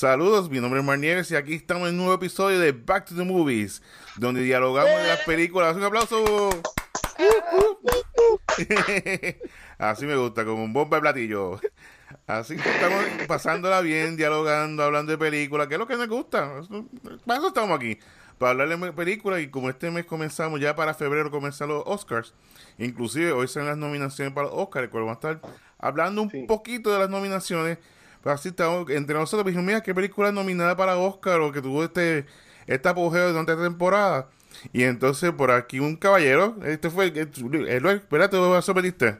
Saludos, mi nombre es Marnieves y aquí estamos en un nuevo episodio de Back to the Movies, donde dialogamos de las películas. Un aplauso. Así me gusta, como un bomba de platillo. Así que estamos pasándola bien, dialogando, hablando de películas, que es lo que nos gusta. Para eso estamos aquí, para hablar de películas y como este mes comenzamos, ya para febrero comienzan los Oscars. Inclusive hoy son las nominaciones para los Oscars, el vamos a estar hablando un poquito de las nominaciones. Pero así estamos entre nosotros, dijimos, mira, qué película nominada para Oscar o que tuvo este, este apogeo durante esta temporada. Y entonces por aquí un caballero, este fue, espérate, ¿vos sorprendiste?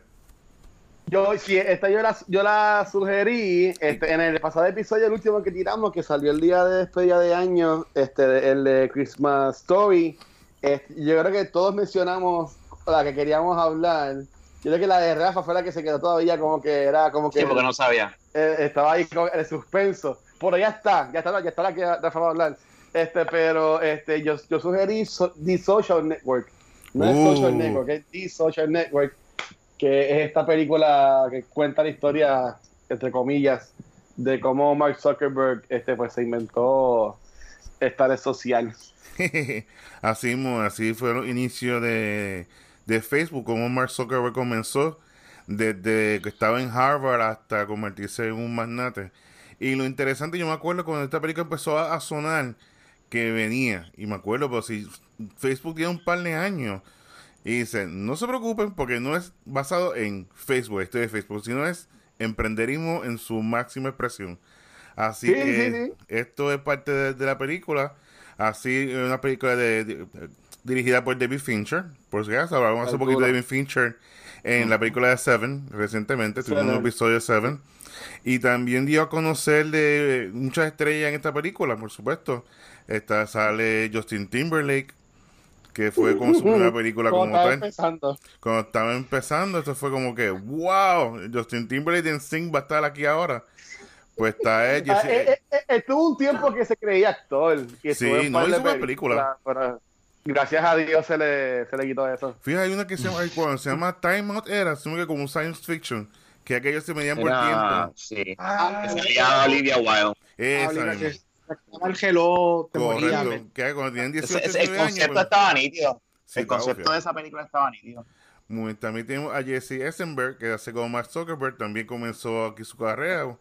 Yo, sí, esta yo la, yo la sugerí este, en el pasado episodio, el último que tiramos, que salió el día de despedida de año, este, el de Christmas Story. Este, yo creo que todos mencionamos la que queríamos hablar. Yo creo que la de Rafa fue la que se quedó todavía como que era como que... Sí, porque no sabía. Eh, estaba ahí con el suspenso. Pero ya está, ya está, ya está la que Rafa va a hablar. Este, pero este, yo, yo sugerí The Social Network. No es Social uh. Network, es The Social Network, que es esta película que cuenta la historia, entre comillas, de cómo Mark Zuckerberg este, pues, se inventó esta red social. así, así fue el inicio de, de Facebook, como Mark Zuckerberg comenzó desde que estaba en Harvard hasta convertirse en un magnate. Y lo interesante, yo me acuerdo cuando esta película empezó a, sonar, que venía, y me acuerdo, pero si Facebook tiene un par de años, y dice, no se preocupen porque no es basado en Facebook, esto de Facebook, sino es emprenderismo en su máxima expresión. Así que esto es parte de, la película. Así, una película de, dirigida por David Fincher. Por si acaso, hablamos hace un poquito de David Fincher en la película de Seven, recientemente, tuvimos un episodio de Seven. Y también dio a conocer de muchas estrellas en esta película, por supuesto. Esta sale Justin Timberlake, que fue como su primera película como estaba Empezando. Cuando estaba empezando, esto fue como que, wow, Justin Timberlake en Sing va a estar aquí ahora. Pues está ella. Ah, eh, eh, eh, estuvo un tiempo que se creía actor. sí, no hizo una película. Gracias a Dios se le, se le quitó eso. Fíjate, hay una que se llama, cuando se llama Time Out Era, asumo que como un science fiction, que aquellos se medían por tiempo. Sí. Ah, sería Olivia Wilde. Esa. Ah, el geló, te Correcto. Que cuando tenían 18 el, el concepto pues, estaba nítido. el concepto de esa película estaba nítido. Muy, también tenemos a Jesse Eisenberg, que hace como Mark Zuckerberg, también comenzó aquí su carrera.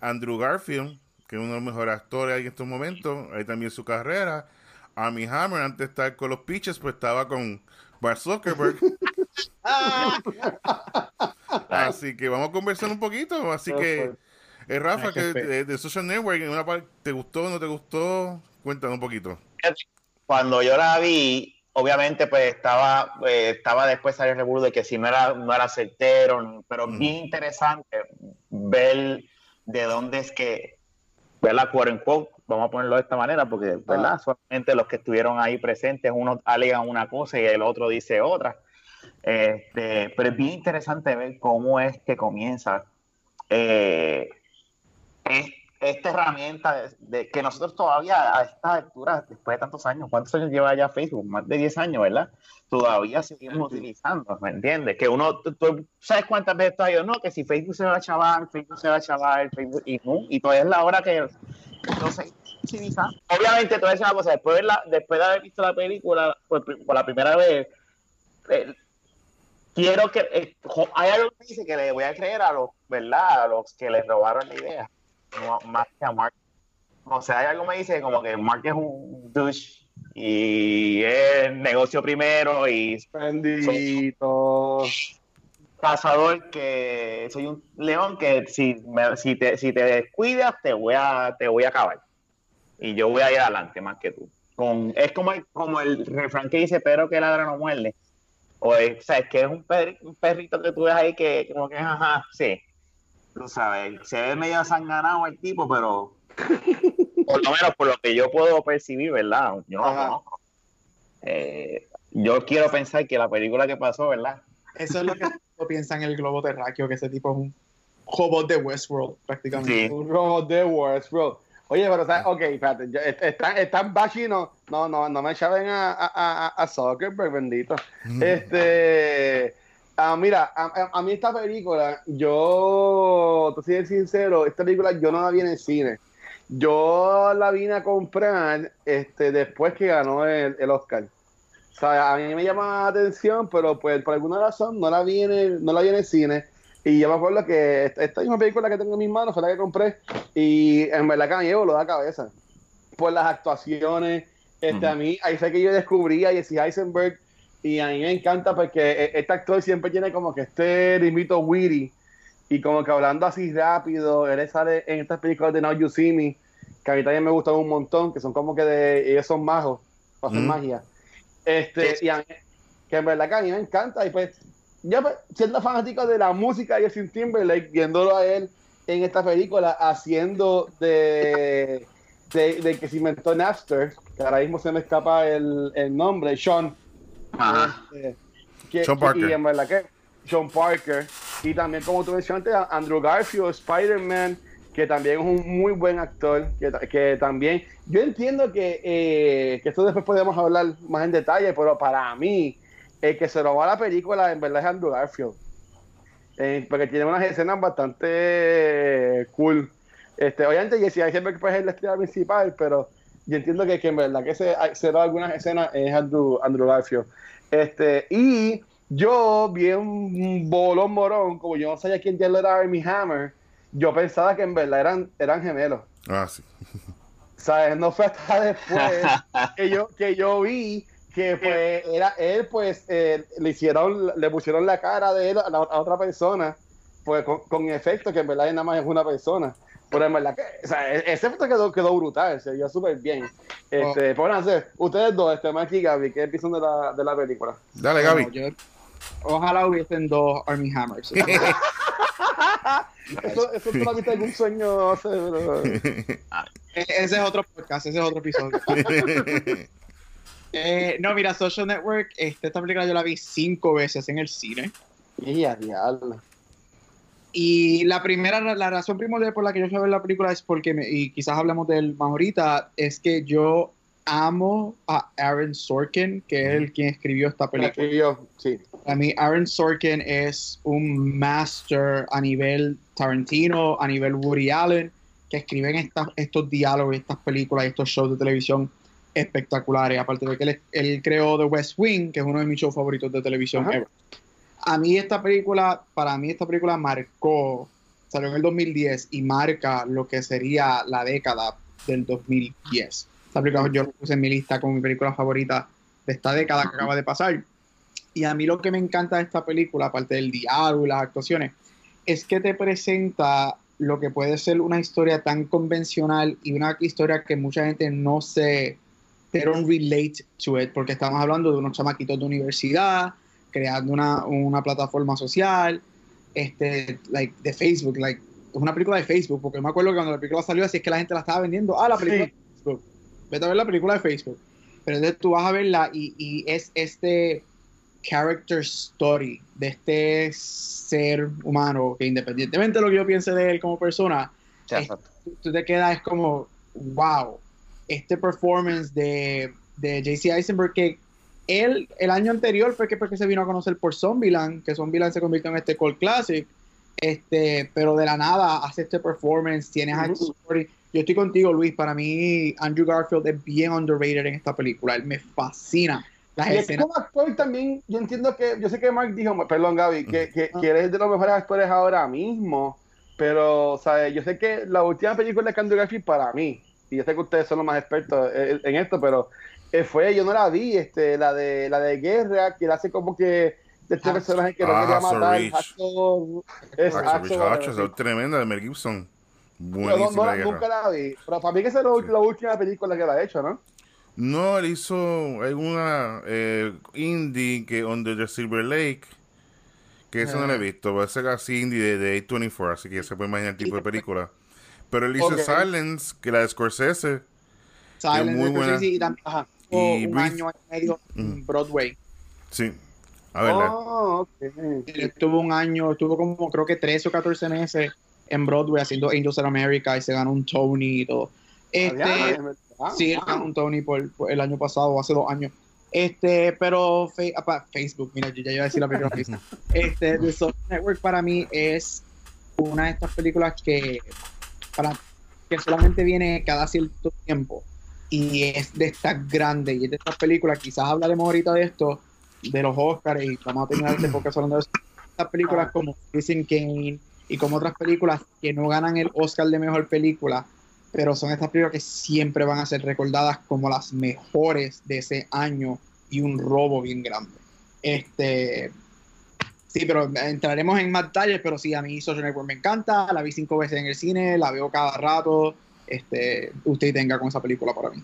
Andrew Garfield, que es uno de los mejores actores ahí en estos momentos, ahí también su carrera. Amy Hammer, antes de estar con los Pitches, pues estaba con Mark Zuckerberg. Así que vamos a conversar un poquito. Así que, eh, Rafa, que de, Social Network, en una parte, ¿te gustó o no te gustó? Cuéntanos un poquito. Cuando yo la vi, obviamente, pues estaba, eh, estaba después salió el revuelo de que si no era, no era certero, pero bien interesante ver de dónde es que, ver la quote vamos a ponerlo de esta manera, porque, ¿verdad? Ah. Solamente los que estuvieron ahí presentes, uno alegan una cosa y el otro dice otra. Este, pero es bien interesante ver cómo es que comienza eh, esta herramienta de, que nosotros todavía a esta altura, después de tantos años, ¿cuántos años lleva ya Facebook? Más de 10 años, ¿verdad? Todavía seguimos utilizando, ¿me entiendes? Que uno, tú, ¿sabes cuántas veces tú has ido? No, que si Facebook se va a chavar, Facebook se va a chavar, Facebook, y, y todavía es la hora que entonces, obviamente, toda esa cosa, después de, la, después de haber visto la película por, la primera vez, eh, quiero que. Eh, hay algo que dice que le voy a creer a los, ¿verdad? A los que le robaron la idea, más que a Mark. O sea, hay algo que me dice como que Mark es un douche y es negocio primero y. Bendito cazador que soy un león que si, si, te, si te descuidas te voy a te voy a acabar y yo voy a ir adelante más que tú. Con es como el, como el refrán que dice pero que ladra no muerde o, es, que es un, perrito que tú ves ahí que como que ajá sí. Tú sabes se ve medio sanganado el tipo pero por lo menos por lo que yo puedo percibir verdad yo no eh, yo quiero pensar que la película que pasó verdad eso es lo que piensa en el globo terráqueo, que ese tipo es un robot de Westworld, prácticamente. Un robot de Westworld. Oye, pero, ¿sabes? ok, espérate, están, están no, no, no, no me echaban a, a, a, Zuckerberg, bendito. Este, ah, mira, a, mí esta película, yo, te soy sincero, esta película yo no la vi en el cine. yo la vine a comprar este, después que ganó el, el Oscar. O sea, a mí me llama la atención, pero pues por alguna razón no la vi en el, no la vi en el cine. Y yo me acuerdo que esta, esta misma película que tengo en mis manos fue la que compré. Y en verdad que me llevo lo da cabeza. Por las actuaciones. Este, A mí, ahí fue que yo descubrí a Jesse Eisenberg. Y a mí me encanta porque e- este actor siempre tiene como que este ritmito witty. Y como que hablando así rápido. Él sale en estas películas de Now You See Me. Que a mí también me gustan un montón. Que son como que de. Ellos son magos. Para hacer Mm. magia. Este, y a mí, que en verdad que a mí me encanta. Y pues, yo pues, siendo fanático de la música de Justin Timberlake, viéndolo a él en esta película haciendo de, de, de que se inventó Napster, que ahora mismo se me escapa el, el nombre, Sean. Ajá. Este, que- Sean Parker. Y en verdad que Sean Parker. Y también, como tú mencionaste, Andrew Garfield, Spider-Man, que también es un muy buen actor. Que, que también. Yo entiendo que, eh, que esto después podemos hablar más en detalle, pero para mí, el que se robó la película en verdad es Andrew Garfield. Eh, porque tiene unas escenas bastante cool. Este, obviamente, Jesse Eisenberg pues, es la estrella principal, pero yo entiendo que, que en verdad que se, se da algunas escenas es Andrew, Andrew Garfield. Este, y yo vi un bolón morón, como yo no sabía quién era Armie Hammer, yo pensaba que en verdad eran, eran gemelos. Ah, sí. ¿Sabes? No fue hasta después que yo, que yo vi que pues era él, pues eh, le hicieron, le pusieron la cara de él a, la, a otra persona, pues con, con efecto que en verdad nada más es una persona. Pero en verdad que, o sea, e- ese efecto quedó, quedó brutal, se vio súper bien. Este, pues, bueno, sé, ustedes dos, este, Mike y Gaby, ¿qué piensan de la, de la película? Dale, Gaby. Bueno, yo- ojalá hubiesen dos Army Hammers. Eso, eso tú lo viste algún sueño, no sé, pero- E- ese es otro podcast, ese es otro episodio. Eh, no, mira, Social Network, este, esta película yo la vi cinco veces en el cine. Y a diablo. Y la primera, la razón primordial por la que yo fui a ver la película es porque, me- y quizás hablamos de él más ahorita, es que yo amo a Aaron Sorkin, que es el quien escribió esta La película. escribió, sí. Para mí, Aaron Sorkin es un master a nivel Tarantino, a nivel Woody Allen, que escriben estas, estos diálogos, estas películas y estos shows de televisión espectaculares. Aparte de que él, él creó The West Wing, que es uno de mis shows favoritos de televisión Ajá. ever. A mí esta película, para mí esta película marcó, salió en el 2010 y marca lo que sería la década del 2010. Esta película yo la puse en mi lista como mi película favorita de esta década que acaba de pasar. Y a mí lo que me encanta de esta película, aparte del diálogo y las actuaciones, es que te presenta lo que puede ser una historia tan convencional y una historia que mucha gente no se they don't relate to it, porque estamos hablando de unos chamaquitos de universidad, creando una, una plataforma social, este, like, de Facebook, like, es una película de Facebook, porque me acuerdo que cuando la película salió así es que la gente la estaba vendiendo, ah, la película Sí. de Facebook, vete a ver la película de Facebook, pero entonces tú vas a verla y, y es este character story de este ser humano que independientemente de lo que yo piense de él como persona, Sí, tú- te quedas es como, wow, este performance de, de JC Eisenberg que él el año anterior fue que, fue que se vino a conocer por Zombieland, que Zombieland se convirtió en este cult classic, este, pero de la nada hace este performance, tiene a Ujú. story. Yo estoy contigo, Luis. Para mí, Andrew Garfield es bien underrated en esta película. Él me fascina. Las Y es escenas. como actor también, yo entiendo que, yo sé que Mark dijo, perdón Gaby, que, que, Ah. que eres de los mejores actores ahora mismo, pero, o sea, yo sé que la última película de Andrew Garfield para mí, y yo sé que ustedes son los más expertos en, en esto, pero eh, fue, yo no la vi, este, la de la de guerra, que él hace como que de este Ah. personaje que no quería matar. Hacksaw- es Hacksaw es tremenda de Mel Gibson. No, no, Buenísima no, la guerra. nunca la vi, pero para mí que esa es la, la última película que la ha hecho, ¿no? No, él hizo alguna eh, indie que Under the Silver Lake. Que eso no lo he Ah. visto. Va a ser así indie de, de A24, así que ya se puede imaginar el tipo de película. Pero él hizo Ok. Silence, que la de Scorsese. Silence muy de buena. Scorsese, y también Ajá. Y un Breathe. año y medio en Mm. Broadway. Sí. A verla. Oh, ok. Él Estuvo un año, estuvo como creo que 13 o 14 meses en Broadway haciendo Angels in America y se ganó un Tony y todo. Este, Adiós, es verdad. sí, él ganó un Tony por, por el año pasado o hace dos años. Este, pero fe- apa, Facebook, mira, yo ya iba a decir la película Facebook. Este, The Social Network para mí es una de estas películas que para que solamente viene cada cierto tiempo y es de estas grandes y es de estas películas, quizás hablaremos ahorita de esto, de los Oscars y vamos a terminar este podcast hablando de estas películas como Citizen Kane y como otras películas que no ganan el Oscar de Mejor Película, pero son estas películas que siempre van a ser recordadas como las mejores de ese año y un robo bien grande. Este, sí, pero entraremos en más detalles, pero sí, a mí Social Network me encanta, la vi cinco veces en el cine, la veo cada rato, este, usted tenga con esa película para mí.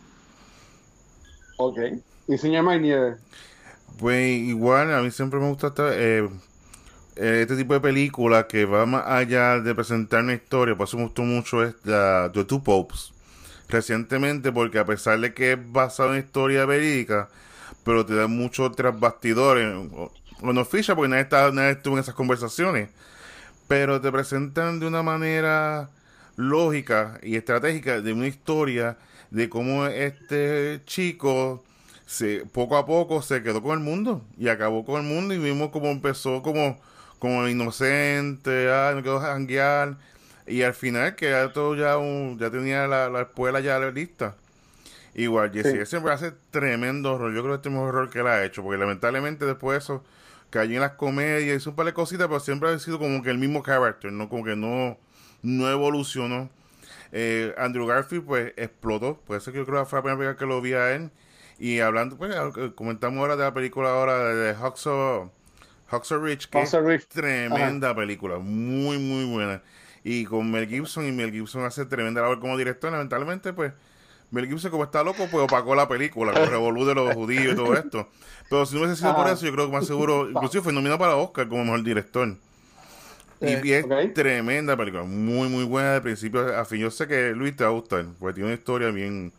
Ok. ¿Y señor Maynier? Pues igual, a mí siempre me gusta eh, este tipo de película que va más allá de presentar una historia. Por eso me gustó mucho esta The Two Popes. Recientemente, porque a pesar de que es basado en historia verídica, pero te da muchos tras bastidores. O no ficha porque nadie, está, nadie estuvo en esas conversaciones. Pero te presentan de una manera lógica y estratégica de una historia de cómo este chico se, poco a poco se quedó con el mundo y acabó con el mundo y vimos cómo empezó como, como inocente, ah, no quedó janguear y al final que ya todo ya, ya tenía la, la, escuela ya lista. Igual, Jesse, siempre hace tremendo horror. Yo creo que este es el mejor horror que él ha hecho, porque lamentablemente después de eso cayó en las comedias, hizo un par de cositas, pero siempre ha sido como que el mismo character, ¿no? Como que no, no evolucionó. Eh, Andrew Garfield, pues, explotó. Por eso que yo creo que fue la primera vez que lo vi a él. Y hablando, pues, comentamos ahora de la película ahora de, de Huxo, Rich, que es tremenda película, muy, muy buena. Y con Mel Gibson, y Mel Gibson hace tremenda labor como director, lamentablemente, pues, Mel Gibson como está loco, pues opacó la película, con revolú de los judíos y todo esto. Pero si no hubiese sido por eso, yo creo que más seguro, inclusive fue nominado para Oscar como mejor director. Y, es tremenda película, muy, muy buena de principio a fin. Yo sé que Luis te va a gustar, porque tiene una historia bien.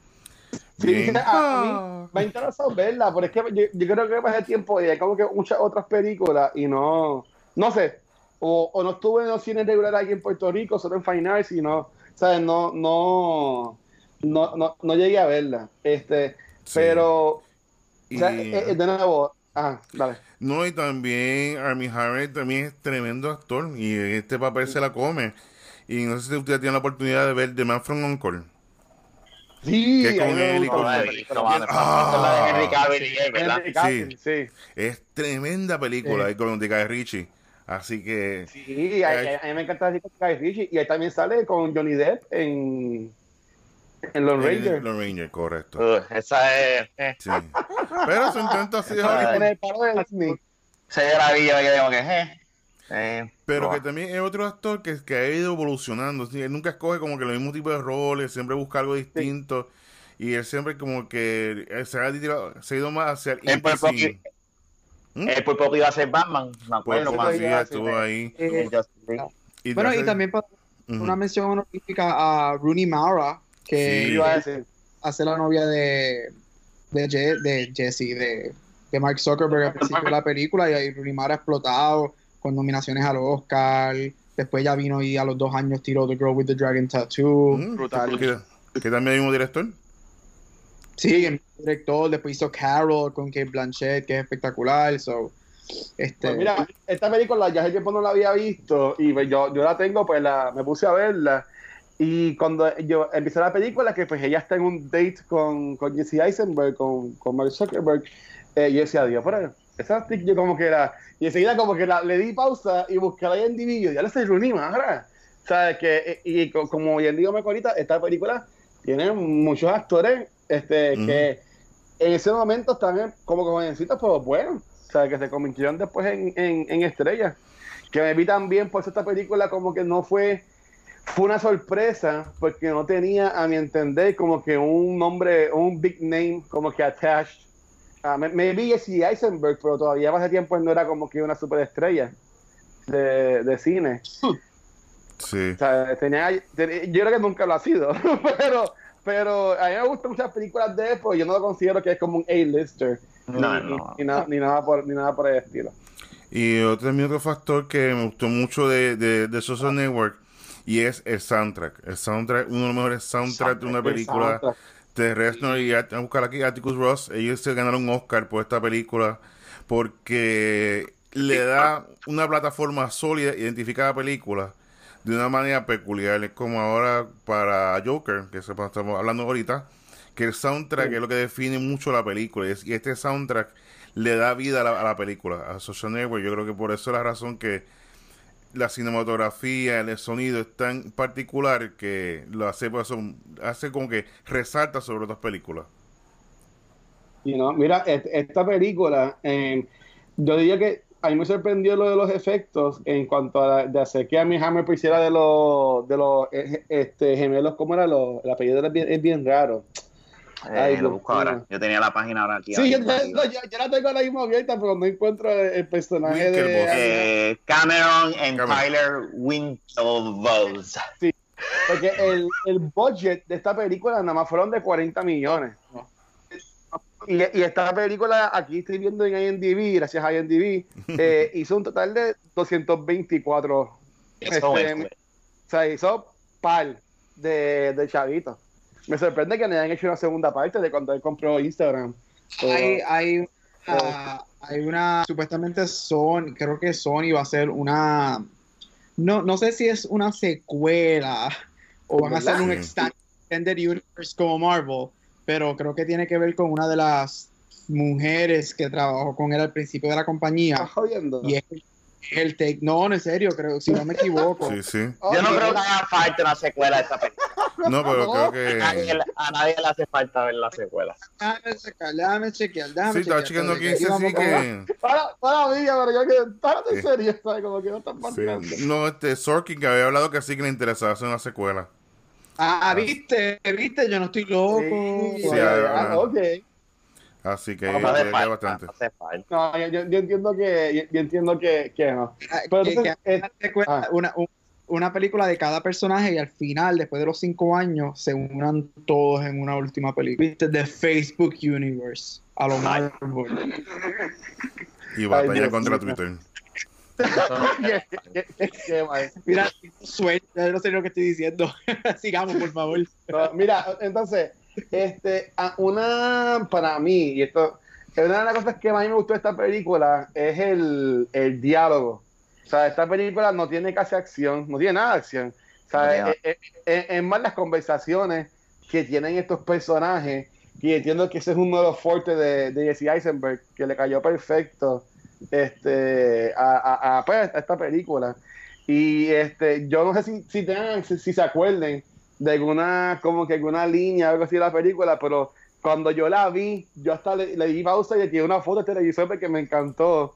Bien... a, mí me ha interesado verla, pero es que yo, creo que pasa el tiempo y hay como que muchas otras películas y no. No sé, o, o no estuve en los cines regulares aquí en Puerto Rico, solo en Fine Arts y no. ¿Sabes? No, no, no, no, no llegué a verla. Este, pero. O sea, eh, eh, de nuevo, ah, dale. No, y también Armie Hammer también es tremendo actor y este papel se la come. Y no sé si usted tiene la oportunidad de ver The Man from Uncle. Sí, que con él y con Sí, sí. Es tremenda película y con de Richie. Así que. Sí, a, mí me encanta decir con Guy Richie. Y ahí también sale con Johnny Depp en. En Lone Ranger. Lone Ranger, correcto. Uh, esa es. Eh. Sí. Pero su intento así En el paro de Disney. Se me quedé como que. Eh. Eh, pero que también es otro actor que, que ha ido evolucionando. ¿sí? Él nunca escoge como que los mismos tipos de roles, siempre busca algo distinto. Sí. Y él siempre como que se ha, se ha ido más hacia el el por, ¿Mm? el por poco iba a ser Batman, me acuerdo pues, más. Sí, estuvo ahí. Eh, y bueno, y también para uh -huh. una mención honorífica a Rooney Mara, que sí. iba a ser, hace la novia de, de, Je de Jesse, de, de Mark Zuckerberg al principio de la película, y ahí Rooney Mara ha explotado con nominaciones al Oscar. Después ya vino y a los dos años tiró The Girl with the Dragon Tattoo. Mm, Brutal. ¿Que, que también hay un director? Sí, el director. Después hizo Carol con Kate Blanchett, que es espectacular. So, este... Pues mira, esta película ya hace tiempo no la había visto y pues yo, yo la tengo, pues la, me puse a verla. Y cuando yo empecé la película, que pues ella está en un date con, con Jesse Eisenberg, con, con Mark Zuckerberg, eh, yo decía, Dios, pero esa yo como que era, y enseguida como que la, le di pausa y busqué la en DVD, ya le se reuní más, ¿sabes? Que, y, y como hoy en día me ahorita, esta película tiene muchos actores este, mm. que en ese momento están como jovencitos, pero bueno, o sea, que se convirtieron después en, en, en estrellas. Que me vi también, por eso esta película como que no fue fue una sorpresa porque no tenía, a mi entender, como que un nombre, un big name, como que attached. Uh, me, me vi Jesse Eisenberg, pero todavía hace tiempo no era como que una superestrella de, de cine. Sí. O sea, tenía, tenía, yo creo que nunca lo ha sido, pero, pero a mí me gustan muchas películas de él, pero yo no lo considero que es como un A-lister. No, ni, no. Ni, ni, nada, ni, nada por, ni nada por el estilo. Y otro, otro factor que me gustó mucho de, de, de Social Network y es el soundtrack. El soundtrack, uno de los mejores soundtracks de una película de Reznor y a buscar aquí Atticus Ross. Ellos se ganaron un Oscar por esta película porque le da una plataforma sólida, identificada a la película, de una manera peculiar. Es como ahora para Joker, que estamos hablando ahorita, que el soundtrack es lo que define mucho la película. Y este soundtrack le da vida a la, película, a Social Network. Yo creo que por eso es la razón que la cinematografía, el sonido es tan particular que lo hace, pues, hace como que resalta sobre otras películas. Y no, mira, esta película, eh, yo diría que a mí me sorprendió lo de los efectos en cuanto a de hacer que a mi Hammer hiciera de los de los eh, este, gemelos, ¿cómo era? Lo, el apellido es bien raro. Eh, lo busco ahora. Yo tenía la página ahora aquí. Sí, yo, la tengo ahora mismo abierta, pero no encuentro el personaje de. Eh, Cameron and Tyler Winklevoss. Sí, porque el, el budget de esta película nada más fueron de 40 millones. Y, y, esta película, aquí estoy viendo en IMDb, gracias a IMDb, eh, hizo un total de 224. Eso este, es, o sea, hizo par de, de chavitos. Me sorprende que no hayan hecho una segunda parte de cuando él compró Instagram. Hay, hay, hay una, supuestamente Sony, creo que Sony va a hacer una, no, no sé si es una secuela o van a hacer un Extended Universe como Marvel, pero creo que tiene que ver con una de las mujeres que trabajó con él al principio de la compañía. Y es el take. No, en serio, creo, si no me equivoco. Sí, sí. Yo no creo que haga falta una secuela de esta película. No, pero creo que. A nadie, le hace falta ver la secuela. Déjame chequear, déjame chequear, déjame Sí, estaba chequeando aquí, sí, sí que. Para, para mí, pero yo que. Párate en serio, ¿sabes? Como que no están pasando. No, este, Sorkin que había hablado que sí que le interesaba hacer una secuela. Ah, viste, viste, yo no estoy loco. Sí, sí ah, ok. Así que no, bastante. No, yo, yo, entiendo que yo, entiendo que, que no. Ah, Pero entonces, que, ah. una, una película de cada personaje y al final, después de los cinco años, se unan todos en una última película. ¿Viste? The Facebook Universe. A lo Marvel. Y batalla contra Twitter. mira, suerte, no sé lo que estoy diciendo. Sigamos, por favor. mira, entonces, este, una para mí, y esto, una de las cosas que más me gustó de esta película es el, el diálogo. O sea, esta película no tiene casi acción, no tiene nada de acción. O sea, es, más las conversaciones que tienen estos personajes. Y entiendo que ese es uno de los fuertes de, de Jesse Eisenberg, que le cayó perfecto este, a, a, pues, a, esta película. Y este, yo no sé si, si, tengan, si, se acuerden de alguna, como que alguna línea o algo así de la película, pero cuando yo la vi, yo hasta le, le di pausa y le tiré una foto de televisor porque me encantó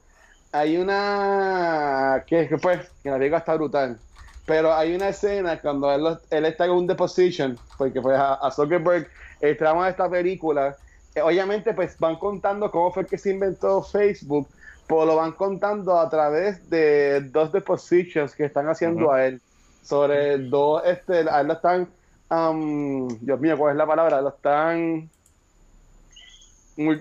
hay una que, pues que la película está brutal. Pero hay una escena cuando él, él está en un deposition porque pues a, Zuckerberg el tramo de esta película eh, obviamente pues van contando cómo fue que se inventó Facebook pero lo van contando a través de dos depositions que están haciendo a él. Sobre dos este a él lo están um, Dios mío cuál es la palabra lo están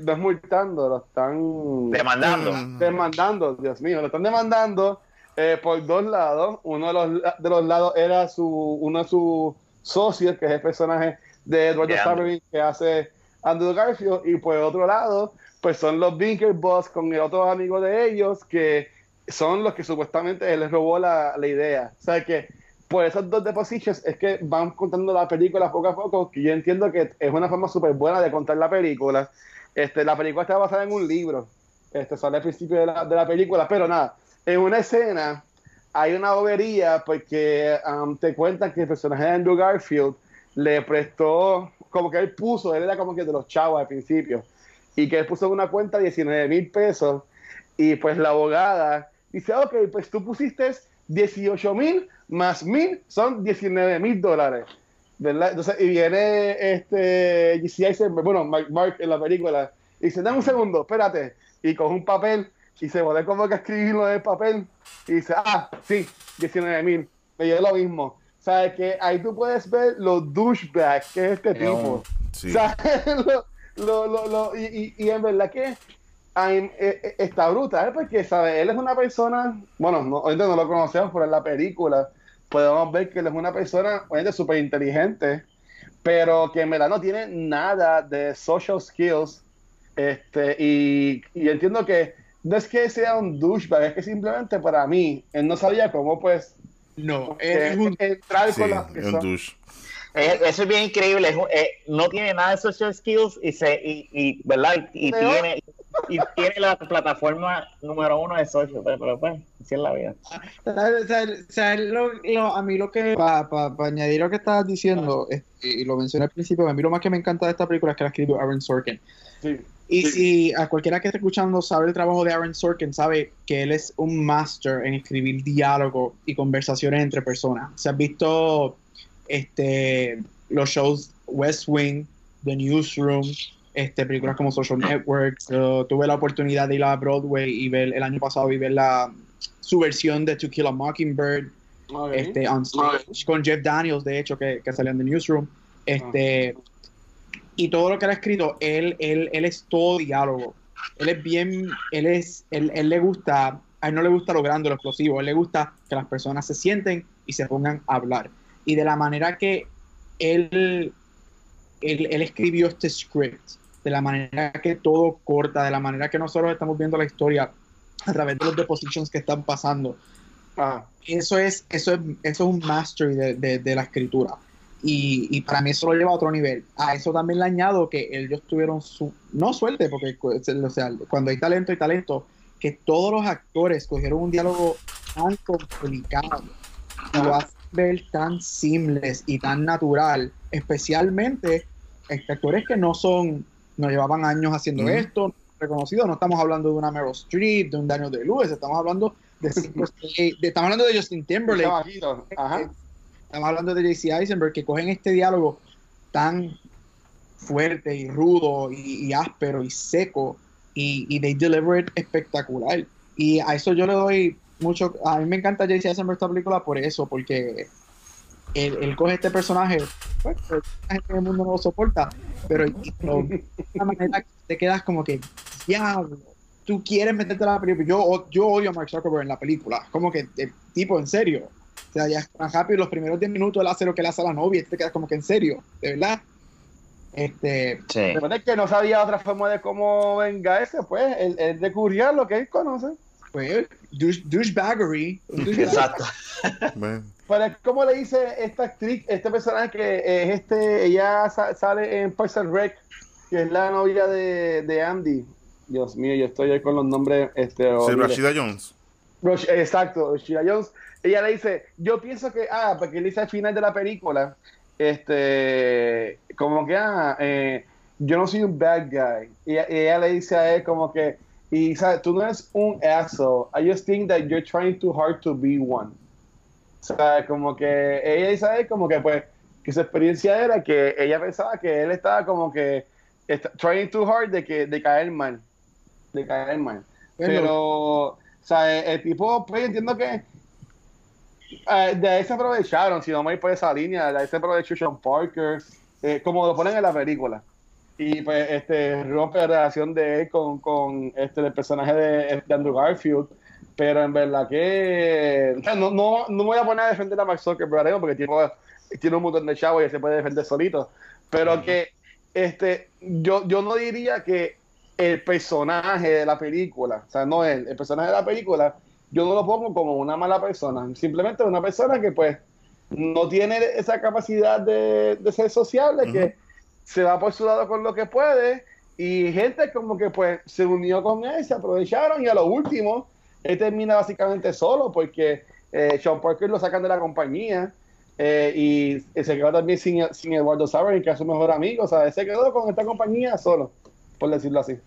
desmultando, lo están demandando. Demandando, Dios mío, lo están demandando eh, por dos lados. Uno de los, de los lados era su, uno de sus socios, que es el personaje de Edward Saverin que hace Andrew Garfield, y por otro lado, pues son los Binker Boss con el otro amigo de ellos, que son los que supuestamente él les robó la, la idea. O sea que por esos dos depositions es que van contando la película poco a poco, que yo entiendo que es una forma súper buena de contar la película. Este, la película está basada en un libro. Este, sale al principio de la, de la película, pero nada, en una escena hay una bobería porque um, te cuentan que el personaje de Andrew Garfield le prestó, como que él puso, él era como que de los chavos al principio, y que él puso una cuenta 19 mil pesos, y pues la abogada dice, ok, pues tú pusiste 18 mil más mil, son 19 mil dólares. ¿Verdad? Entonces, y viene este GC bueno, Mark, en la película, y dice, dame un segundo, espérate, y con un papel, y se pone como que escribirlo en el papel, y dice, ah, sí, 19 mil, me dio lo mismo. O sea, que ahí tú puedes ver los douchebags que es este tipo. Sí. O sea, lo, lo, lo, y, y, en verdad que eh, eh, está brutal, porque, ¿sabes? Él es una persona, bueno, no, ahorita no lo conocemos por la película, podemos ver que él es una persona súper inteligente, pero que en verdad no tiene nada de social skills. Este, y, y entiendo que no es que sea un douchebag, es que simplemente para mí, él no sabía cómo pues No, es un entrar Sí, con las personas. Eso es bien increíble. es eh, no tiene nada de social skills y se y, y ¿verdad? Y, tiene y tiene la plataforma número uno de social, pero, pero pues, así es la vida. ¿Sabes- sabes- sabes lo- lo- a mí lo que, para añadir lo que estabas diciendo, es- y lo mencioné al principio, a mí lo más que me encanta de esta película es que la escribió Aaron Sorkin. Sí. Y Sí. si a cualquiera que esté escuchando sabe el trabajo de Aaron Sorkin, sabe que él es un master en escribir diálogo y conversaciones entre personas. Se has visto este, los shows West Wing, The Newsroom, este, películas como Social Network. Uh, tuve la oportunidad de ir a Broadway y ver el año pasado y ver la, su versión de To Kill a Mockingbird este, on stage, con Jeff Daniels, de hecho, que, que salió en The Newsroom. Este, Y todo lo que él ha escrito, él, él, él es todo diálogo. Él es bien, él es, él, él le gusta, a él no le gusta lo grande, lo explosivo, a él le gusta que las personas se sienten y se pongan a hablar. Y de la manera que él, él, él escribió este script, de la manera que todo corta, de la manera que nosotros estamos viendo la historia a través de los depositions que están pasando, Ajá. eso es, eso es, eso es un mastery de, de- de la escritura. Y, y para mí eso lo lleva a otro nivel. A eso también le añado que ellos tuvieron su, no suerte, porque o sea, cuando hay talento, hay talento, que todos los actores cogieron un diálogo tan complicado ver tan seamless y tan natural, especialmente este, actores que no son, no llevaban años haciendo Ujú. esto, reconocidos, no estamos hablando de una Meryl Streep, de un Daniel Day-Lewis, estamos hablando de, estrellas- de- estamos hablando de Justin Timberlake. Ajá. estamos hablando de JC Eisenberg, que cogen este diálogo tan fuerte y rudo y, y áspero y seco y, y they deliver it espectacular. Y a eso yo le doy mucho, a mí me encanta JC Eisenberg esta película por eso, porque él, él coge este personaje, pues, que la gente del mundo no lo soporta, pero de una manera que te quedas como que, diablo, tú quieres meterte a la película. Yo, yo odio a Mark Zuckerberg en la película, como que, el tipo, en serio. O sea, ya es tan rápido, los primeros 10 minutos él hace lo que le hace a la novia y te quedas como que en serio, de verdad. Este, Sí. Después de que no sabía otra forma de cómo vengarse, pues él, él descubría lo que él conoce. Pues, douche- douchebaggery. Exacto. Bueno, Pero es como le dice esta actriz, este personaje que es este, ella sa- sale en Parks and Rec, que es la novia de, de Andy. Dios mío, yo estoy ahí con los nombres. Este, sí. Rashida Jones. Rosh- exacto, Shira Jones. Ella le dice, yo pienso que, ah, porque él dice al final de la película, este, como que, ah, eh, yo no soy un bad guy. Y, ella- y ella le dice a él como que, y sabes, tú no eres un asshole. I just think that you're trying too hard to be one. O sea, como que ella él como que, pues, que su experiencia era que ella pensaba que él estaba como que está- trying too hard de que de caer mal. De caer mal. Pero, o sea, el, el tipo, pues entiendo que eh, de ahí se aprovecharon, si no me voy por esa línea, de ahí se aprovechó Sean Parker, eh, como lo ponen en la película. Y pues este rompe la relación de él con, con este el personaje de, de Andrew Garfield. Pero en verdad que o sea, no, no, no me voy a poner a defender a Mark Zuckerberg porque tipo tiene un montón de chavos y se puede defender solito. Pero que este yo, yo no diría que el personaje de la película, o sea, no él, el personaje de la película, yo no lo pongo como una mala persona, simplemente una persona que pues no tiene esa capacidad de, de ser sociable, que se va por su lado con lo que puede, y gente como que pues se unió con él, se aprovecharon, y a lo último, él termina básicamente solo, porque eh, Sean Parker lo sacan de la compañía, eh, y, se quedó también sin, sin Eduardo Saverin, que es su mejor amigo, o sea, él se quedó con esta compañía solo, por decirlo así.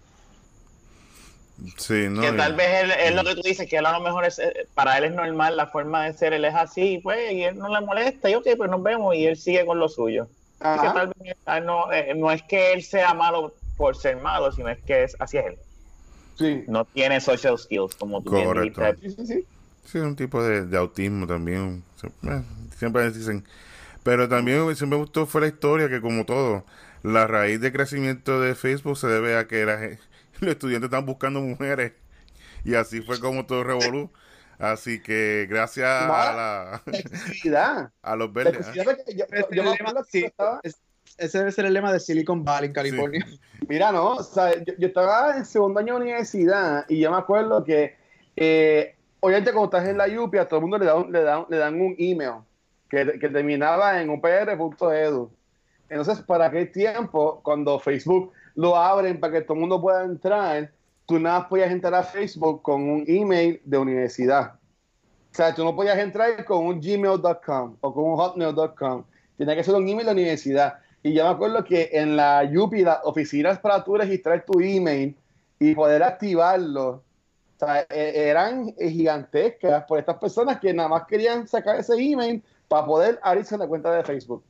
Sí, no. que y- tal vez él, es lo que tú dices, que él a lo mejor es, eh, para él es normal la forma de ser, él es así, pues, y él no le molesta, y ok, pues nos vemos, y él sigue con lo suyo. Así que tal vez ah, no, eh, no es que él sea malo por ser malo, sino es que es, así es él. Sí. No tiene social skills, como tú Correcto. Sí, sí, sí. Sí, un tipo de, de autismo también. Eh, Siempre dicen. Pero también siempre me gustó fue la historia que como todo, la raíz de crecimiento de Facebook se debe a que la gen- los estudiantes están buscando mujeres y así fue como todo revolú. Así que gracias a, la, Exclusividad. a los La verdes. ¿ah? yo- Ese, yo- me acuerdo que sí, estaba- es- ese debe ser el lema de Silicon Valley en California. Mira, no, o sea, yo, yo estaba en segundo año de universidad y yo me acuerdo que eh, obviamente cuando estás en la UPI, a todo el mundo le, da un- le, dan, le dan un email que, que terminaba en upr.edu. Entonces, para aquel tiempo, cuando Facebook lo abren para que todo el mundo pueda entrar, tú nada podías entrar a Facebook con un email de universidad. O sea, tú no podías entrar con un gmail.com o con un hotmail.com. Tenía que ser un email de universidad. Y yo me acuerdo que en la UPI, las oficinas para tú registrar tu email y poder activarlo, o sea, e- eran gigantescas por estas personas que nada más querían sacar ese email para poder abrirse la cuenta de Facebook.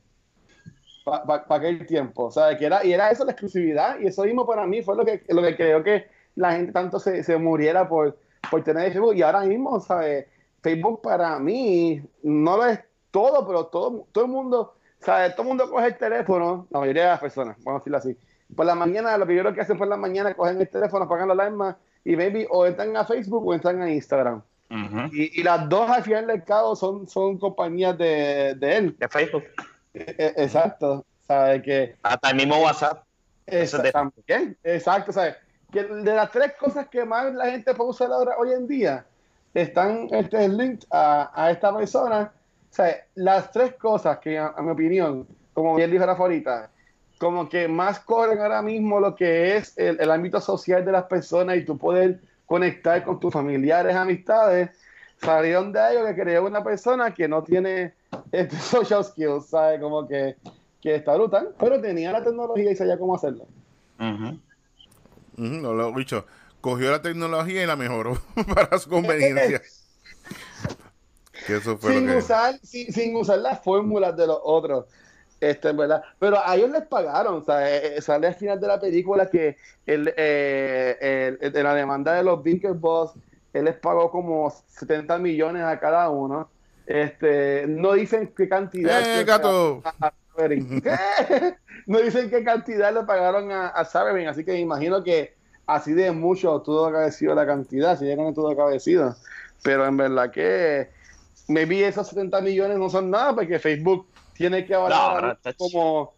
Para aquel tiempo. O sea, que era, y era eso la exclusividad. Y eso mismo para mí fue lo que, lo que creo que la gente tanto se, se muriera por, por tener Facebook. Y ahora mismo, ¿sabes? Facebook para mí no lo es todo, pero todo, todo el mundo, ¿sabes? Todo el mundo coge el teléfono, la mayoría de las personas, vamos a decirlo así. Por la mañana, lo que yo creo que hacen por la mañana, cogen el teléfono, apagan la alarma y maybe o entran a Facebook o entran a Instagram. Y, y las dos al final del cabo son, son compañías de, de él. De Facebook. Eh, eh, exacto. ¿Sabes? Que Hasta el mismo WhatsApp. También. Exacto. ¿sabes? Que de las tres cosas que más la gente puede usar ahora hoy en día, están este, linked a, a esta persona. O sea, las tres cosas que, a, a mi opinión, como bien dijo la favorita, como que más corren ahora mismo lo que es el, el ámbito social de las personas y tú poder conectar con tus familiares, amistades, salieron de algo que creó una persona que no tiene este, social skills, ¿sabes? Como que, que está brutal, pero tenía la tecnología y sabía cómo hacerlo. Ujú. Ujú, no lo he dicho. Cogió la tecnología y la mejoró para su conveniencia. que eso fue sin lo que... usar, sin, sin usar las fórmulas de los otros. Este, verdad. Pero a ellos les pagaron. O sea, eh, eh, sale al final de la película que el, eh, el- de la demanda de los Boss, él les pagó como 70 millones a cada uno. Este, no dicen qué cantidad. ¡Eh, gato! a- a. ¿Qué? No dicen qué cantidad le pagaron a, a Saverin, así que me imagino que así de mucho haber sido la cantidad, tuvo que haber sido. Pero en verdad que maybe esos 70 millones no son nada porque Facebook tiene que No, avalar pero- como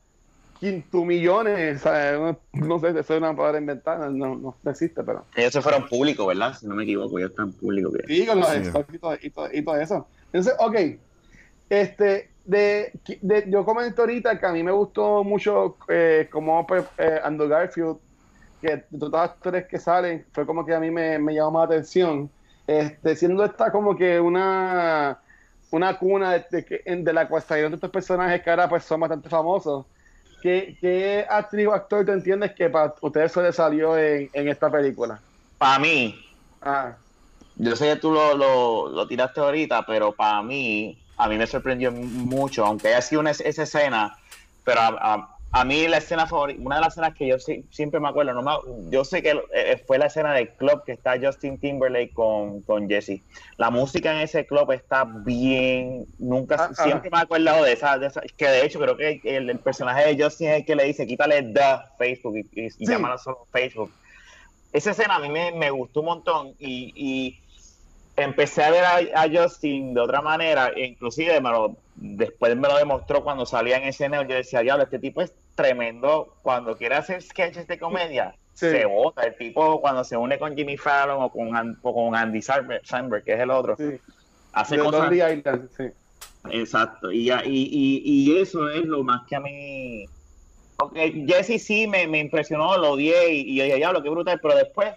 quinto millones, ¿sabes? No, no sé, eso es una palabra inventada, no, no existe, pero Ellos se fueron públicos, ¿verdad? Si no me equivoco, ellos están públicos. sí, con los Sí. todo, y, todo, y todo eso. Entonces, ok, este, de, de- yo comento ahorita que a mí me gustó mucho eh, como pues, eh, Andrew Garfield, que de todos los actores que salen, fue como que a mí me, me llamó más la atención, este, siendo esta como que una una cuna de, de, de la cual salieron estos personajes que ahora pues son bastante famosos. ¿Qué, qué actriz o actor tú entiendes que para ustedes sobresalió en, en esta película? Para mí, Ah, yo sé que tú lo, lo, lo tiraste ahorita, pero para mí, a mí me sorprendió mucho, aunque haya sido una, esa escena, pero a, a- a mí la escena favorita, una de las escenas que yo sí- siempre me acuerdo, no me- yo sé que eh, fue la escena del club que está Justin Timberlake con, con Jesse. La música en ese club está bien, nunca, Ah, ah. siempre me he acordado de esa, de esa- que de hecho creo que el, el personaje de Justin es el que le dice, quítale the Facebook y, y, y Sí. llámalo solo Facebook esa escena a mí me, me gustó un montón y, y empecé a ver a, a Justin de otra manera, e inclusive me lo, después me lo demostró cuando salía en escena, yo decía, diablo, este tipo es tremendo, cuando quiere hacer sketches de comedia, Sí. se bota, el tipo cuando se une con Jimmy Fallon o con, An- o con Andy Samberg, que es el otro, sí. hace De cosas... Island, sí. Exacto, y, y, y, y eso es lo más que a mí. Porque Jesse sí me, me impresionó, lo odié y, y yo dije, diablo, qué brutal, pero después,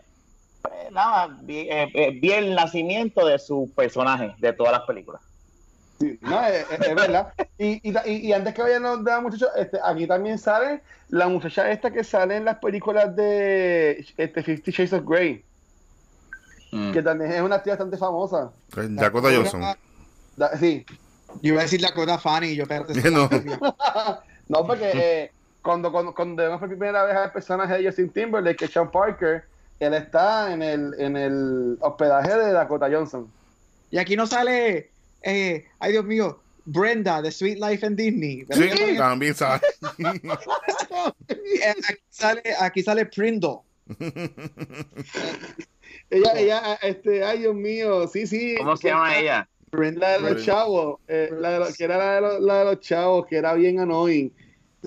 pues, nada, vi, eh, eh, vi el nacimiento de su personaje de todas las películas. Sí, no, es, verdad. Y, y, y- y antes que vayan los demás muchachos, este, aquí también sale la muchacha esta que sale en las películas de este, Fifty Shades of Grey, Mm. que también es una actriz bastante famosa. Dakota Johnson. Da- sí, Yo iba a decir la Dakota Fanny, yo espérate. No. no, porque eh, cuando, cuando, cuando vemos por primera vez al personaje de Justin Timberlake, que es Sean Parker, él está en el, en el hospedaje de Dakota Johnson. Y aquí no sale, eh, ay Dios mío, Brenda de Sweet Life en Disney. Sí, también sabe. Eh, aquí, sale, aquí sale Prindle. Ella, ella, este, ay Dios mío, sí, sí. ¿Cómo se llama ella? La de los Brenda. chavos, eh, la de los- que era la de, los, la de los chavos, que era bien annoying.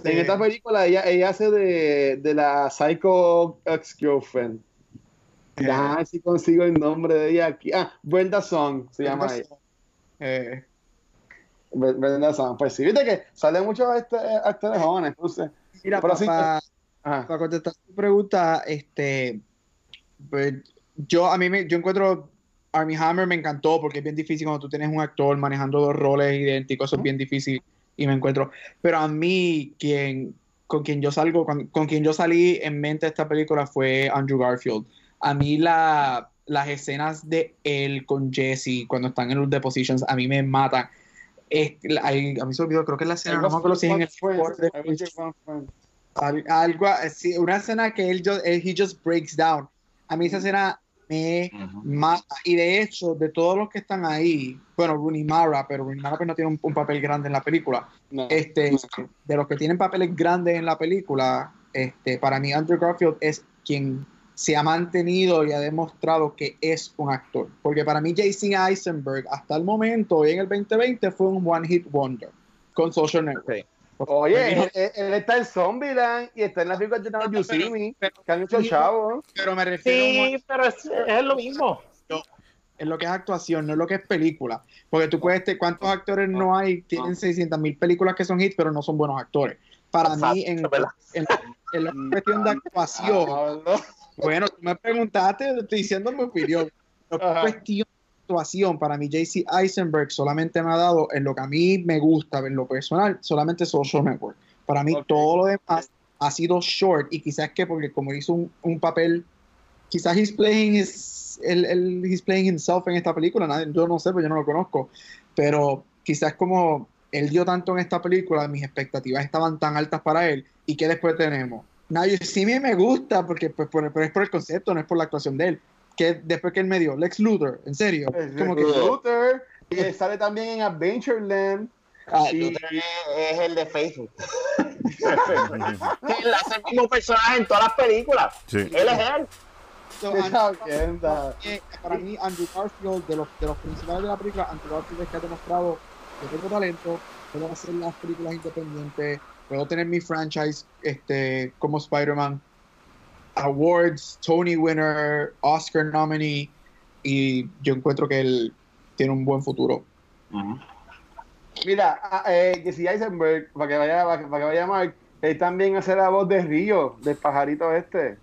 En esta película ella, ella hace de, de la psycho ex-girlfriend. Ya, si consigo el nombre de ella aquí. Ah, Brenda Song se llama ella. Eh, Brenda Song. Pues sí, viste que salen muchos este, actores jóvenes. Entonces, mira, Pero sí, para, ajá. para contestar tu pregunta, este, pues, yo a mí me, yo encuentro Army Hammer me encantó porque es bien difícil cuando tú tienes un actor manejando dos roles idénticos, eso es bien difícil y me encuentro. Pero a mí quien con quien yo salgo, con, con quien yo salí en mente esta película fue Andrew Garfield. A mí la, las escenas de él con Jesse cuando están en los depositions a mí me matan. Es- la- a mí se olvidó, creo que es la escena, no me acuerdo si en el de- al- algo así, una escena que él, just, él- he just breaks down. A mí esa escena me Ujú. mata. Y de hecho, de todos los que están ahí, bueno, Rooney Mara, pero Rooney Mara pues no tiene un, un papel grande en la película. No. Este, de los que tienen papeles grandes en la película, este, para mí Andrew Garfield es quien se ha mantenido y ha demostrado que es un actor. Porque para mí Jason Eisenberg hasta el momento, hoy en el 2020, fue un one hit wonder con Social Network. Oye, él, él- está en Zombieland y está en la película de Now You See Me, que han hecho chavos. Pero me refiero a pero es, es lo mismo. en lo que es actuación, no en lo que es película. Porque tú puedes, te- ¿cuántos actores no hay? Tienen 600 mil películas que son hits, pero no son buenos actores. Para mí, en, Exacto, en, en la cuestión de actuación. Bueno, tú me preguntaste, te estoy diciendo mi opinión. Ajá. cuestión de actuación, para mí, JC Eisenberg solamente me ha dado en lo que a mí me gusta, en lo personal, solamente Social Network. Para mí, Ok. todo lo demás ha sido short y quizás que porque como hizo un, un papel, quizás he's playing his, el, el- he's playing himself en esta película, yo no sé, pues yo no lo conozco, pero quizás como él dio tanto en esta película, mis expectativas estaban tan altas para él, y que después tenemos. Now You See Me me gusta, porque pues, por, pero es por el concepto, no es por la actuación de él. Que después que él me dio, Lex Luthor, en serio. Es Como que, Luther, y él sale también en Adventureland. ah, y- es, el de Facebook. él hace el mismo personaje en todas las películas. Sí. Él es él. so, Andrew- eh, para mí, Andrew Garfield, de los, de los principales de la película, Andrew Garfield es que ha demostrado que tengo talento, puedo hacer las películas independientes, puedo tener mi franchise este, como Spider-Man, awards, Tony winner, Oscar nominee, y yo encuentro que él tiene un buen futuro. Mira, ah, eh, Jesse Eisenberg, para que vaya, para que, para que vaya Mark, él también hace la voz de Río, del pajarito este.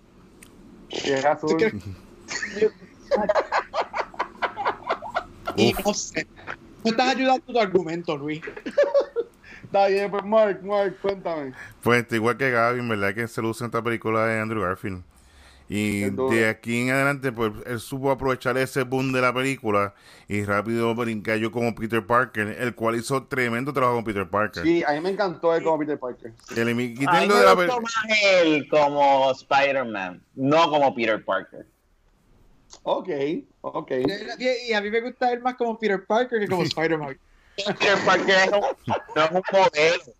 Que es azul. Y no sé, no estás ayudando tu argumento, Luis. Está bien, pues Mark, Mark, cuéntame. Pues igual que Gaby, en verdad que se luce en esta película de Andrew Garfield. Y de aquí en adelante, pues él supo aprovechar ese boom de la película y rápido brincar yo como Peter Parker, el cual hizo tremendo trabajo con Peter Parker. Sí, a mí me encantó él como Peter Parker. El, A mí quitando me de la gustó más él como Spider-Man, no como Peter Parker. Ok, ok. Y, y a mí me gusta él más como Peter Parker que como Spider-Man. Peter Parker es un, no es un modelo.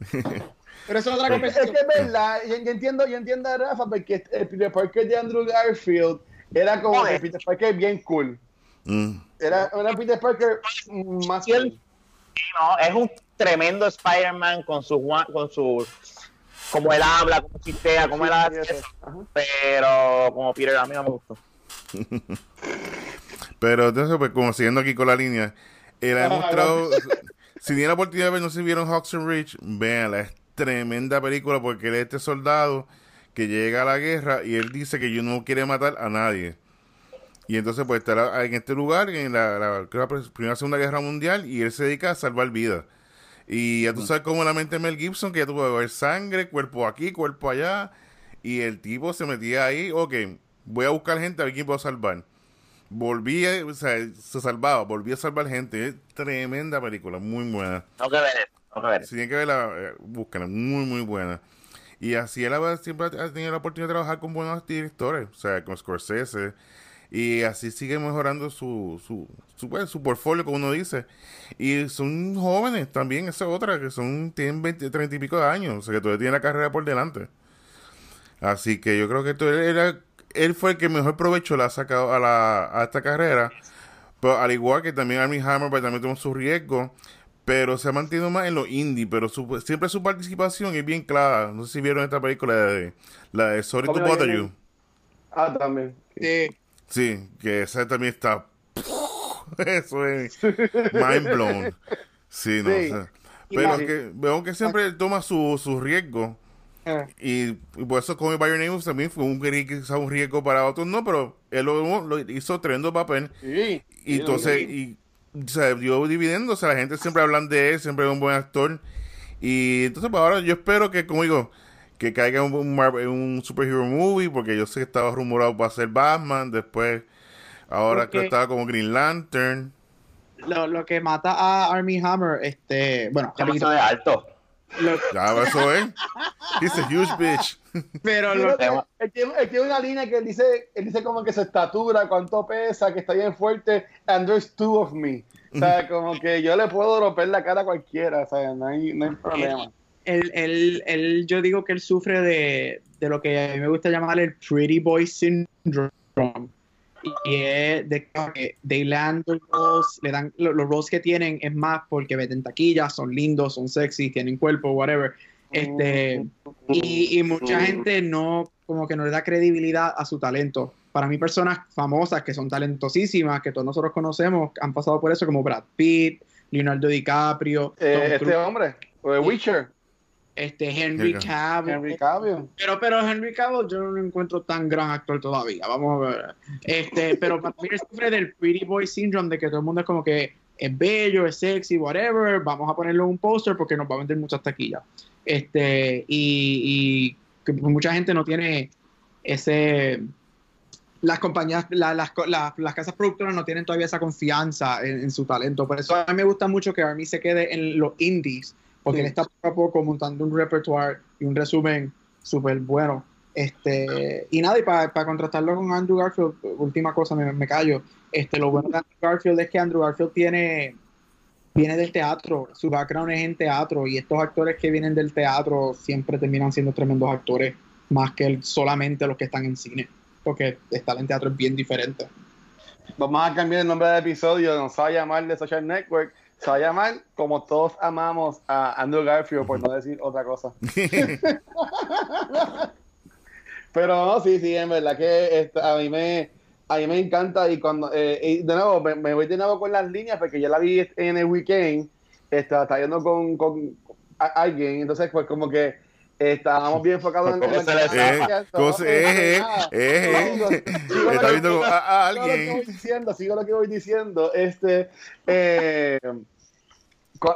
Pero eso es otra Es, es conversación. que es verdad, yo, yo entiendo, yo entiendo a Rafa, porque el Peter Parker de Andrew Garfield era como el Peter Parker bien cool. Mm. Era, era Peter Parker más Sí, cool. No, es un tremendo Spider-Man con su con su como él habla, cómo chistea, cómo él hace eso. eso. Ajá. Pero como Peter a mí no me gustó. Pero entonces, pues como siguiendo aquí con la línea, él ha Ah, demostrado, si tienen la oportunidad de ver, no si vieron Hawks and Rich, véanla, es tremenda película porque él es este soldado que llega a la guerra y él dice que yo no quiere matar a nadie. Y entonces pues estará en este lugar, en la, la- la Primera Segunda Guerra Mundial, y él se dedica a salvar vidas. Y ya tú sabes cómo la mente de Mel Gibson, que ya tuvo que ver sangre, cuerpo aquí, cuerpo allá. Y el tipo se metía ahí, ok, voy a buscar gente a ver quién puedo salvar. Volvía, o sea, se salvaba, volvía a salvar gente. Es tremenda película, muy buena. Tengo que ver tengo que ver Si tienen que verla, eh, búsquenla, muy, muy buena. Y así él siempre ha tenido la oportunidad de trabajar con buenos directores, o sea, con Scorsese. Y así sigue mejorando su, su, su, pues, su portfolio, como uno dice. Y son jóvenes también, esa otra, que son, tienen 20, 30 y pico de años, o sea, que todavía tienen la carrera por delante. Así que yo creo que esto era, él fue el que mejor provecho le ha sacado a, la, a esta carrera. Pero al igual que también Armie Hammer, pues, también tuvo su riesgo. Pero se ha mantenido más en lo indie. Pero su- siempre su participación es bien clara. No sé si vieron esta película de la de Sorry to ¿Cómo la Bother? You. Ah, también. Sí. Sí, que esa también está. Eso es mind blown. Sí, no Sí. Pero la- que veo que siempre toma su, su riesgo. Eh, Y, y por eso Call Me By Your Name también fue un, ri- quizá un riesgo para otros, no, pero él lo, lo hizo tremendo papel. Sí. Y entonces, y, o sea, dio dividendo, o sea, la gente siempre hablan de él, siempre es un buen actor. Y entonces, pues ahora yo espero que, como digo, que caiga un, un, superhero movie, porque yo sé que estaba rumorado para ser Batman, después, ahora que estaba como Green Lantern. lo, lo que mata a Army Hammer, este, bueno, Demasiado de alto. Lo- Ya, eso es. He's a huge bitch. pero lo, él, tiene, él tiene una línea que él dice, él dice como que su estatura, cuánto pesa, que está bien fuerte, and there's two of me. O sea, como que yo le puedo romper la cara a cualquiera, o sea, no hay, no hay problema. él, él- él- yo digo que él sufre de, de lo que a mí me gusta llamar el Pretty Boy Syndrome. Y es de que they land the roles, le dan lo- los roles que tienen es más porque venden taquillas, son lindos, son sexy, tienen cuerpo, whatever. Este, y, y mucha gente no, como que no le da credibilidad a su talento. Para mí, personas famosas que son talentosísimas, que todos nosotros conocemos, han pasado por eso, como Brad Pitt, Leonardo DiCaprio, Eh, este Cruise, hombre, de Witcher, este Henry Henry Cavill. Henry Cavill. Pero, pero Henry Cavill yo no lo encuentro tan gran actor todavía. Vamos a ver. Este, pero para mí sufre del pretty boy syndrome de que todo el mundo es como que es bello, es sexy, whatever. Vamos a ponerlo en un póster porque nos va a vender muchas taquillas. Este, y, y que mucha gente no tiene ese las compañías, la- las, la- las casas productoras no tienen todavía esa confianza en, en su talento. Por eso a mí me gusta mucho que Army se quede en los indies, porque Sí. él está poco a poco montando un repertoire y un resumen súper bueno. Este, y nada, y para contrastarlo con Andrew Garfield, última cosa, me, me callo. Este, lo bueno de Andrew Garfield es que Andrew Garfield tiene viene del teatro, su background es en teatro y estos actores que vienen del teatro siempre terminan siendo tremendos actores más que el- solamente los que están en cine, porque estar en teatro es bien diferente. Vamos a cambiar el nombre del episodio, no se va a llamar The Social Network, se va a llamar como todos amamos a Andrew Garfield, por no decir otra cosa. Pero no, sí, sí, en verdad que este, a mí me a mí me encanta y cuando eh, y de nuevo me, me voy de nuevo con las líneas porque yo la vi en el weekend, estaba estaba yendo con, con a- alguien, entonces pues como que estábamos bien enfocados en, en ¿Cómo se le Eh, gracias, cosa- no, eh, eh, nada. eh, Sigo- eh. sigo lo Está que- viendo a, a sigo lo que voy alguien. diciendo, sigo lo que voy diciendo. Este, eh,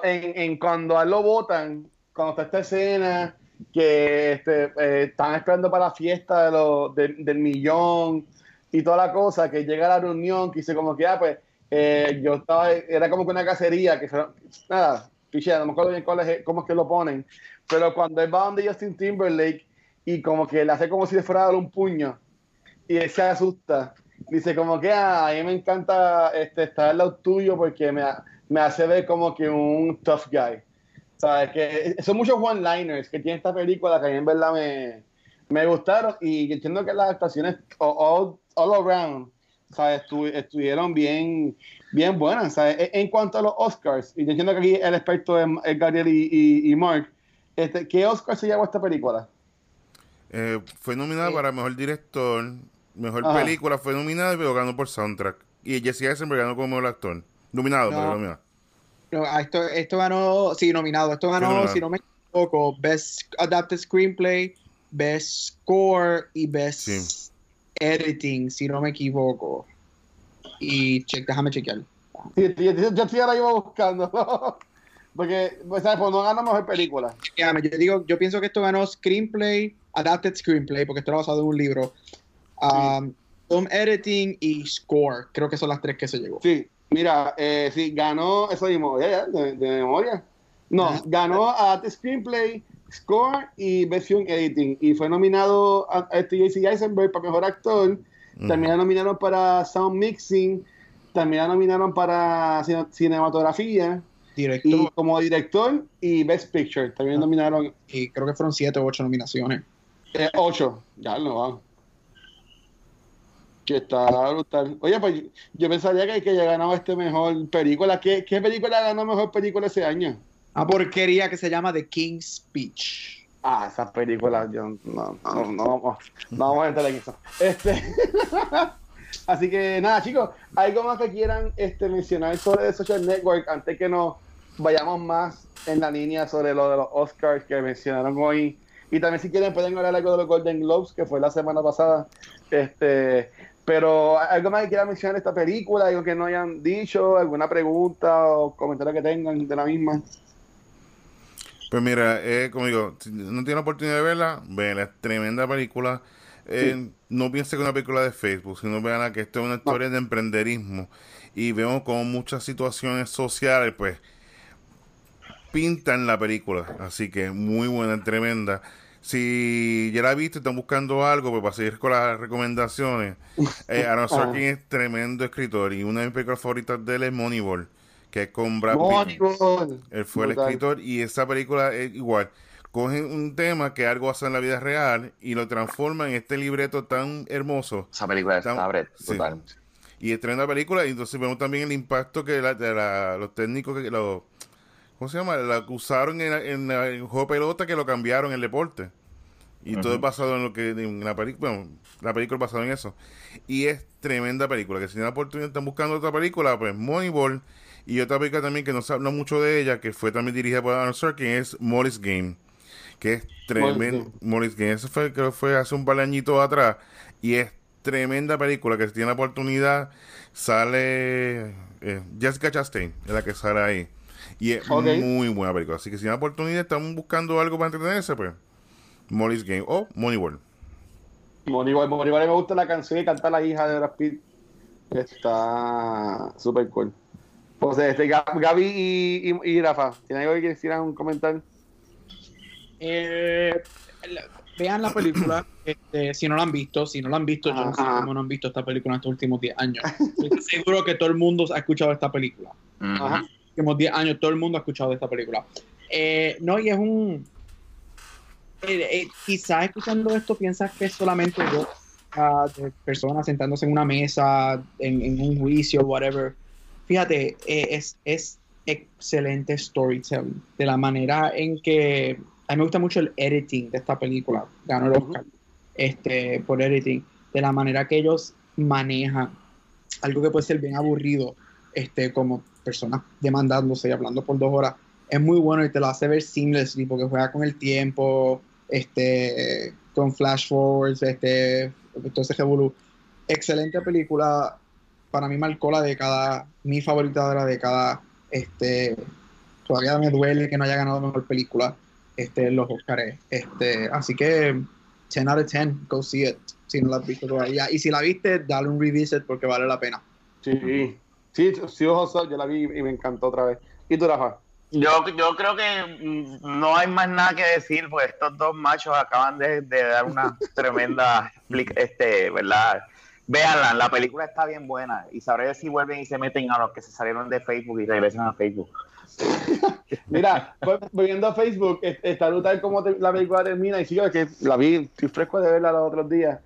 en, en cuando a él lo votan, cuando está esta escena, que este, eh, están esperando para la fiesta de los- de- del millón y toda la cosa, que llega a la reunión, que dice como que, ah, pues, eh, yo estaba, era como que una cacería, que se- nada, piché, no me acuerdo bien cuál es- cómo es que lo ponen, pero cuando él va donde Justin Timberlake y como que le hace como si le fuera a dar un puño, y él se asusta. Dice como que "Ah, a mí me encanta este, estar al lado tuyo porque me, me hace ver como que un tough guy. ¿Sabes? Que son muchos one-liners que tiene esta película que a mí en verdad me, me gustaron y entiendo que las actuaciones all, all- around ¿sabes? Estu- estuvieron bien, bien buenas. ¿sabes? En, en cuanto a los Oscars, y yo entiendo que aquí el experto es Gabriel y, y- y Mark, este, ¿qué Oscar se llevó esta película? Eh, fue nominada para mejor director, mejor Ajá. película, fue nominada pero ganó por soundtrack. Y Jesse Eisenberg ganó como mejor actor. Nominado, No. pero nominado. No, ah, esto, esto ganó, sí, nominado. Esto ganó, nominado. si no me equivoco, Best Adapted Screenplay, Best Score y Best Sí. Editing, si no me equivoco. Y che, déjame chequear. Sí, sí, yo, yo estoy ahora iba buscando. Porque, pues, ¿sabes? Pues no ganó mejor película. Chequeame, Yo digo, yo pienso que esto ganó Screenplay, Adapted Screenplay, porque esto era basado en un libro. Um, Film Editing y Score, creo que son las tres que se llevó. Sí, mira, eh, sí, ganó, eso mismo, ya, ya, de, de memoria. No, Ajá. ganó a Screenplay, Score y Versión Editing. Y fue nominado a, a este J.C. Eisenberg para Mejor Actor. Mm. También la nominaron para Sound Mixing. También la nominaron para cine- Cinematografía. Director, Y como director y Best Picture. También Ah. nominaron y creo que fueron siete o ocho nominaciones. eh, ocho. Ya no va. Que está brutal. Oye, pues yo, pensaría que, que haya ganado este mejor película. ¿Qué, ¿Qué película ganó mejor película ese año? Una porquería que se llama The King's Speech. Ah, esas películas, yo no, no, no, no, no vamos a entrar en eso. Este, así que nada, chicos, algo más que quieran este, mencionar sobre The Social Network antes que nos vayamos más en la línea sobre lo de los Oscars que mencionaron hoy. Y también si quieren pueden hablar algo de los Golden Globes, que fue la semana pasada. Este, pero algo más que quieran mencionar de esta película, algo que no hayan dicho, alguna pregunta o comentario que tengan de la misma. Pues mira, eh, como digo, si no tiene la oportunidad de verla, véanla, es tremenda película. Eh, No piense que una película de Facebook, sino vean que esto es una historia de emprenderismo. Y vemos como muchas situaciones sociales, pues, pintan la película. Así que muy buena, tremenda. Si ya la viste, están buscando algo, pues para seguir con las recomendaciones. Eh, Aaron Sorkin es tremendo escritor y una de mis películas favoritas de él es Moneyball que es con Brad Pitt. Él fue el escritor y esa película es igual. Cogen un tema que algo hace en la vida real y lo transforman en este libreto tan hermoso. Esa película es brutal. Y es tremenda película y entonces vemos también el impacto que la, los técnicos que los ¿cómo se llama? La usaron en, el juego pelota que lo cambiaron en el deporte. Y todo es basado en lo que en la película, bueno, la película es basada en eso. Y es tremenda película, que si tienen la oportunidad están buscando otra película, pues Moneyball y otra película también que no se habla mucho de ella, que fue también dirigida por Arnold Sorkin, es Morris Game, que es tremendo. Morris Game, eso fue, creo que fue hace un par de añitos atrás, y es tremenda película que si tiene la oportunidad, sale eh, Jessica Chastain, es la que sale ahí. Y es muy buena película. Así que si tiene la oportunidad, están buscando algo para entretenerse, pues Morris Game o Moneyball. Moneyball, Moneyball me gusta la canción y canta la hija de Brad Pitt. Está súper cool. Pues este, Gaby y, y, Rafa, ¿tienen algo que quisieran comentar? Eh, vean la película, este, si no la han visto, si no la han visto, yo no sé cómo no han visto esta película en estos últimos 10 años. Estoy seguro que todo el mundo ha escuchado esta película. En los últimos 10 años todo el mundo ha escuchado de esta película. Eh, no, y es un... Eh, quizás escuchando esto piensas que solamente dos de personas sentándose en una mesa, en, en un juicio, whatever fíjate, eh, es, es excelente storytelling. De la manera en que. A mí me gusta mucho el editing de esta película. Ganó el Oscar este, por editing. De la manera que ellos manejan algo que puede ser bien aburrido, este, como personas demandándose y hablando por dos horas. Es muy bueno y te lo hace ver seamlessly porque juega con el tiempo, este, con flash forwards, este, entonces Excelente película para mí marcó la década, mi favorita de la década. Este, todavía me duele que no haya ganado mejor película este, los Oscars. Este, así que 10 out of 10, go see it, si no la has visto todavía. Y si la viste, dale un revisit porque vale la pena. Sí, sí, sí, ojo, yo la vi y me encantó otra vez. ¿Y tú, Rafa? Yo, yo creo que no hay más nada que decir, pues estos dos machos acaban de, de dar una tremenda, este, ¿verdad? Véanla, la película está bien buena y sabré si vuelven y se meten a los que se salieron de Facebook y regresan a Facebook. Mira, volviendo a Facebook, está brutal cómo la película termina. Y sigo que la vi, estoy fresco de verla los otros días.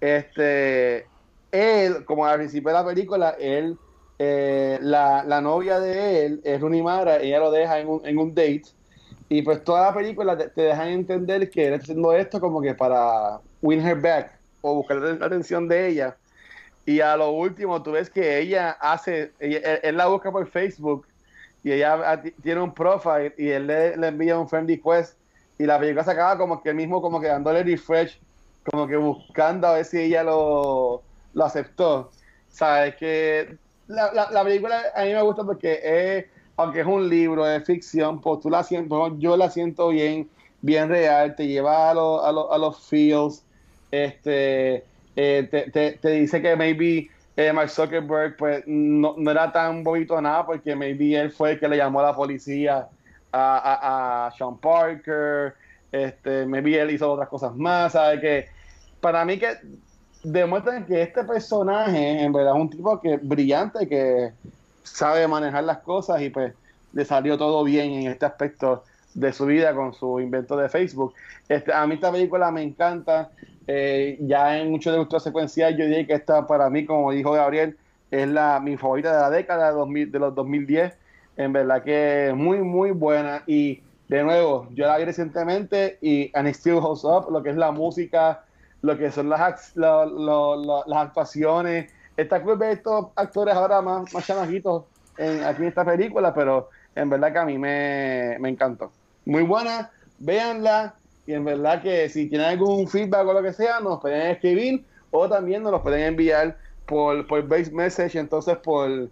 Este, él, como al principio de la película, él, eh, la, la, novia de él es Runimara, ella lo deja en un, en un date. Y pues toda la película te, te dejan entender que él está haciendo esto como que para win her back o buscar la atención de ella. Y a lo último, tú ves que ella hace, él, la busca por Facebook y ella tiene un profile y él le, envía un friend request y la película se acaba como que mismo como que dándole refresh, como que buscando a ver si ella lo, lo aceptó. Sabes que la, la, película a mí me gusta porque es, aunque es un libro de ficción, pues tú la siento, yo la siento bien, bien real, te lleva a, a, a los feels, este eh, te, te, dice que maybe eh, Mark Zuckerberg pues no, no, era tan bonito nada porque maybe él fue el que le llamó a la policía a, a, Sean Parker, este, maybe él hizo otras cosas más, ¿sabes? Que para mí que demuestran que este personaje en verdad es un tipo que brillante, que sabe manejar las cosas y pues le salió todo bien en este aspecto de su vida con su invento de Facebook. Este, a mí esta película me encanta. Eh, ya en muchos de nuestros secuenciales yo diría que esta para mí, como dijo Gabriel, es la mi favorita de la década de, 2000, de los 2010. En verdad que es muy, muy buena. Y de nuevo, yo la vi recientemente y and it holds up, lo que es la música, lo que son las, lo, lo, las actuaciones. Está cool ver estos actores ahora más, más chamaquitos en, aquí en esta película, pero en verdad que a mí me, me encantó. Muy buena, véanla y en verdad que si tienen algún feedback o lo que sea, nos pueden escribir o también nos los pueden enviar por, por base message, entonces por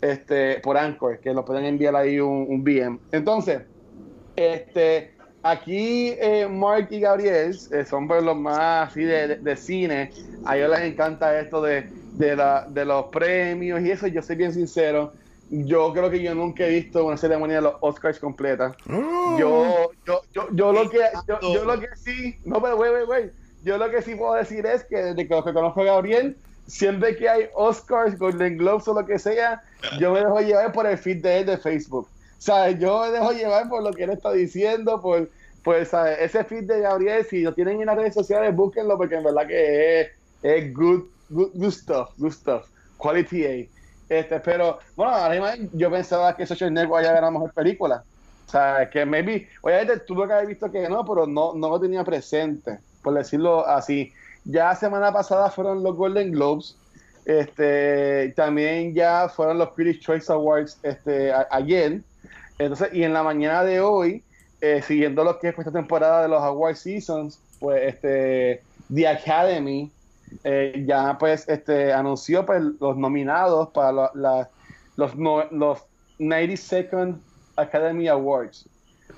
este por Anchor, que nos pueden enviar ahí un, un. Entonces, este aquí eh, Mark y Gabriel eh, son pues, los más así de, de, cine. A ellos les encanta esto de, de, la, de los premios y eso. Yo soy bien sincero. Yo creo que yo nunca he visto una ceremonia de los Oscars completa. Oh. Yo, yo, yo, yo lo que yo, yo lo que sí, no pero güey, güey, güey. Yo lo que sí puedo decir es que desde que, que conozco a Gabriel, siempre que hay Oscars, Golden Globes o lo que sea, yo me dejo llevar por el feed de él de Facebook. O sea, yo me dejo llevar por lo que él está diciendo, por pues ¿sabes? ese feed de Gabriel, si lo tienen en las redes sociales, búsquenlo porque en verdad que es, es good, good, good stuff, good stuff, quality A. Este, pero, bueno, además yo pensaba que Social Network ya era mejor película. O sea, que maybe, obviamente tuve que haber visto que no, pero no, no lo tenía presente, por decirlo así. Ya semana pasada fueron los Golden Globes, este, también ya fueron los Critics Choice Awards este, ayer. Entonces, y en la mañana de hoy, eh, siguiendo lo que es esta temporada de los Award Seasons, pues este, The Academy eh, ya pues este, anunció pues, los nominados para la, los, no, los 92nd Academy Awards.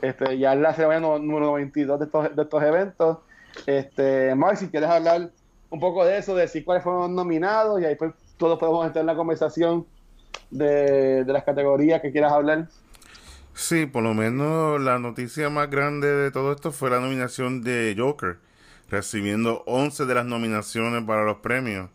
Este, ya es la ceremonia número 22 de estos, de estos eventos. Este, Mark, si quieres hablar un poco de eso, decir cuáles fueron los nominados y ahí pues todos podemos entrar en la conversación de, de las categorías que quieras hablar. Sí, por lo menos la noticia más grande de todo esto fue la nominación de Joker, recibiendo 11 de las nominaciones para los premios.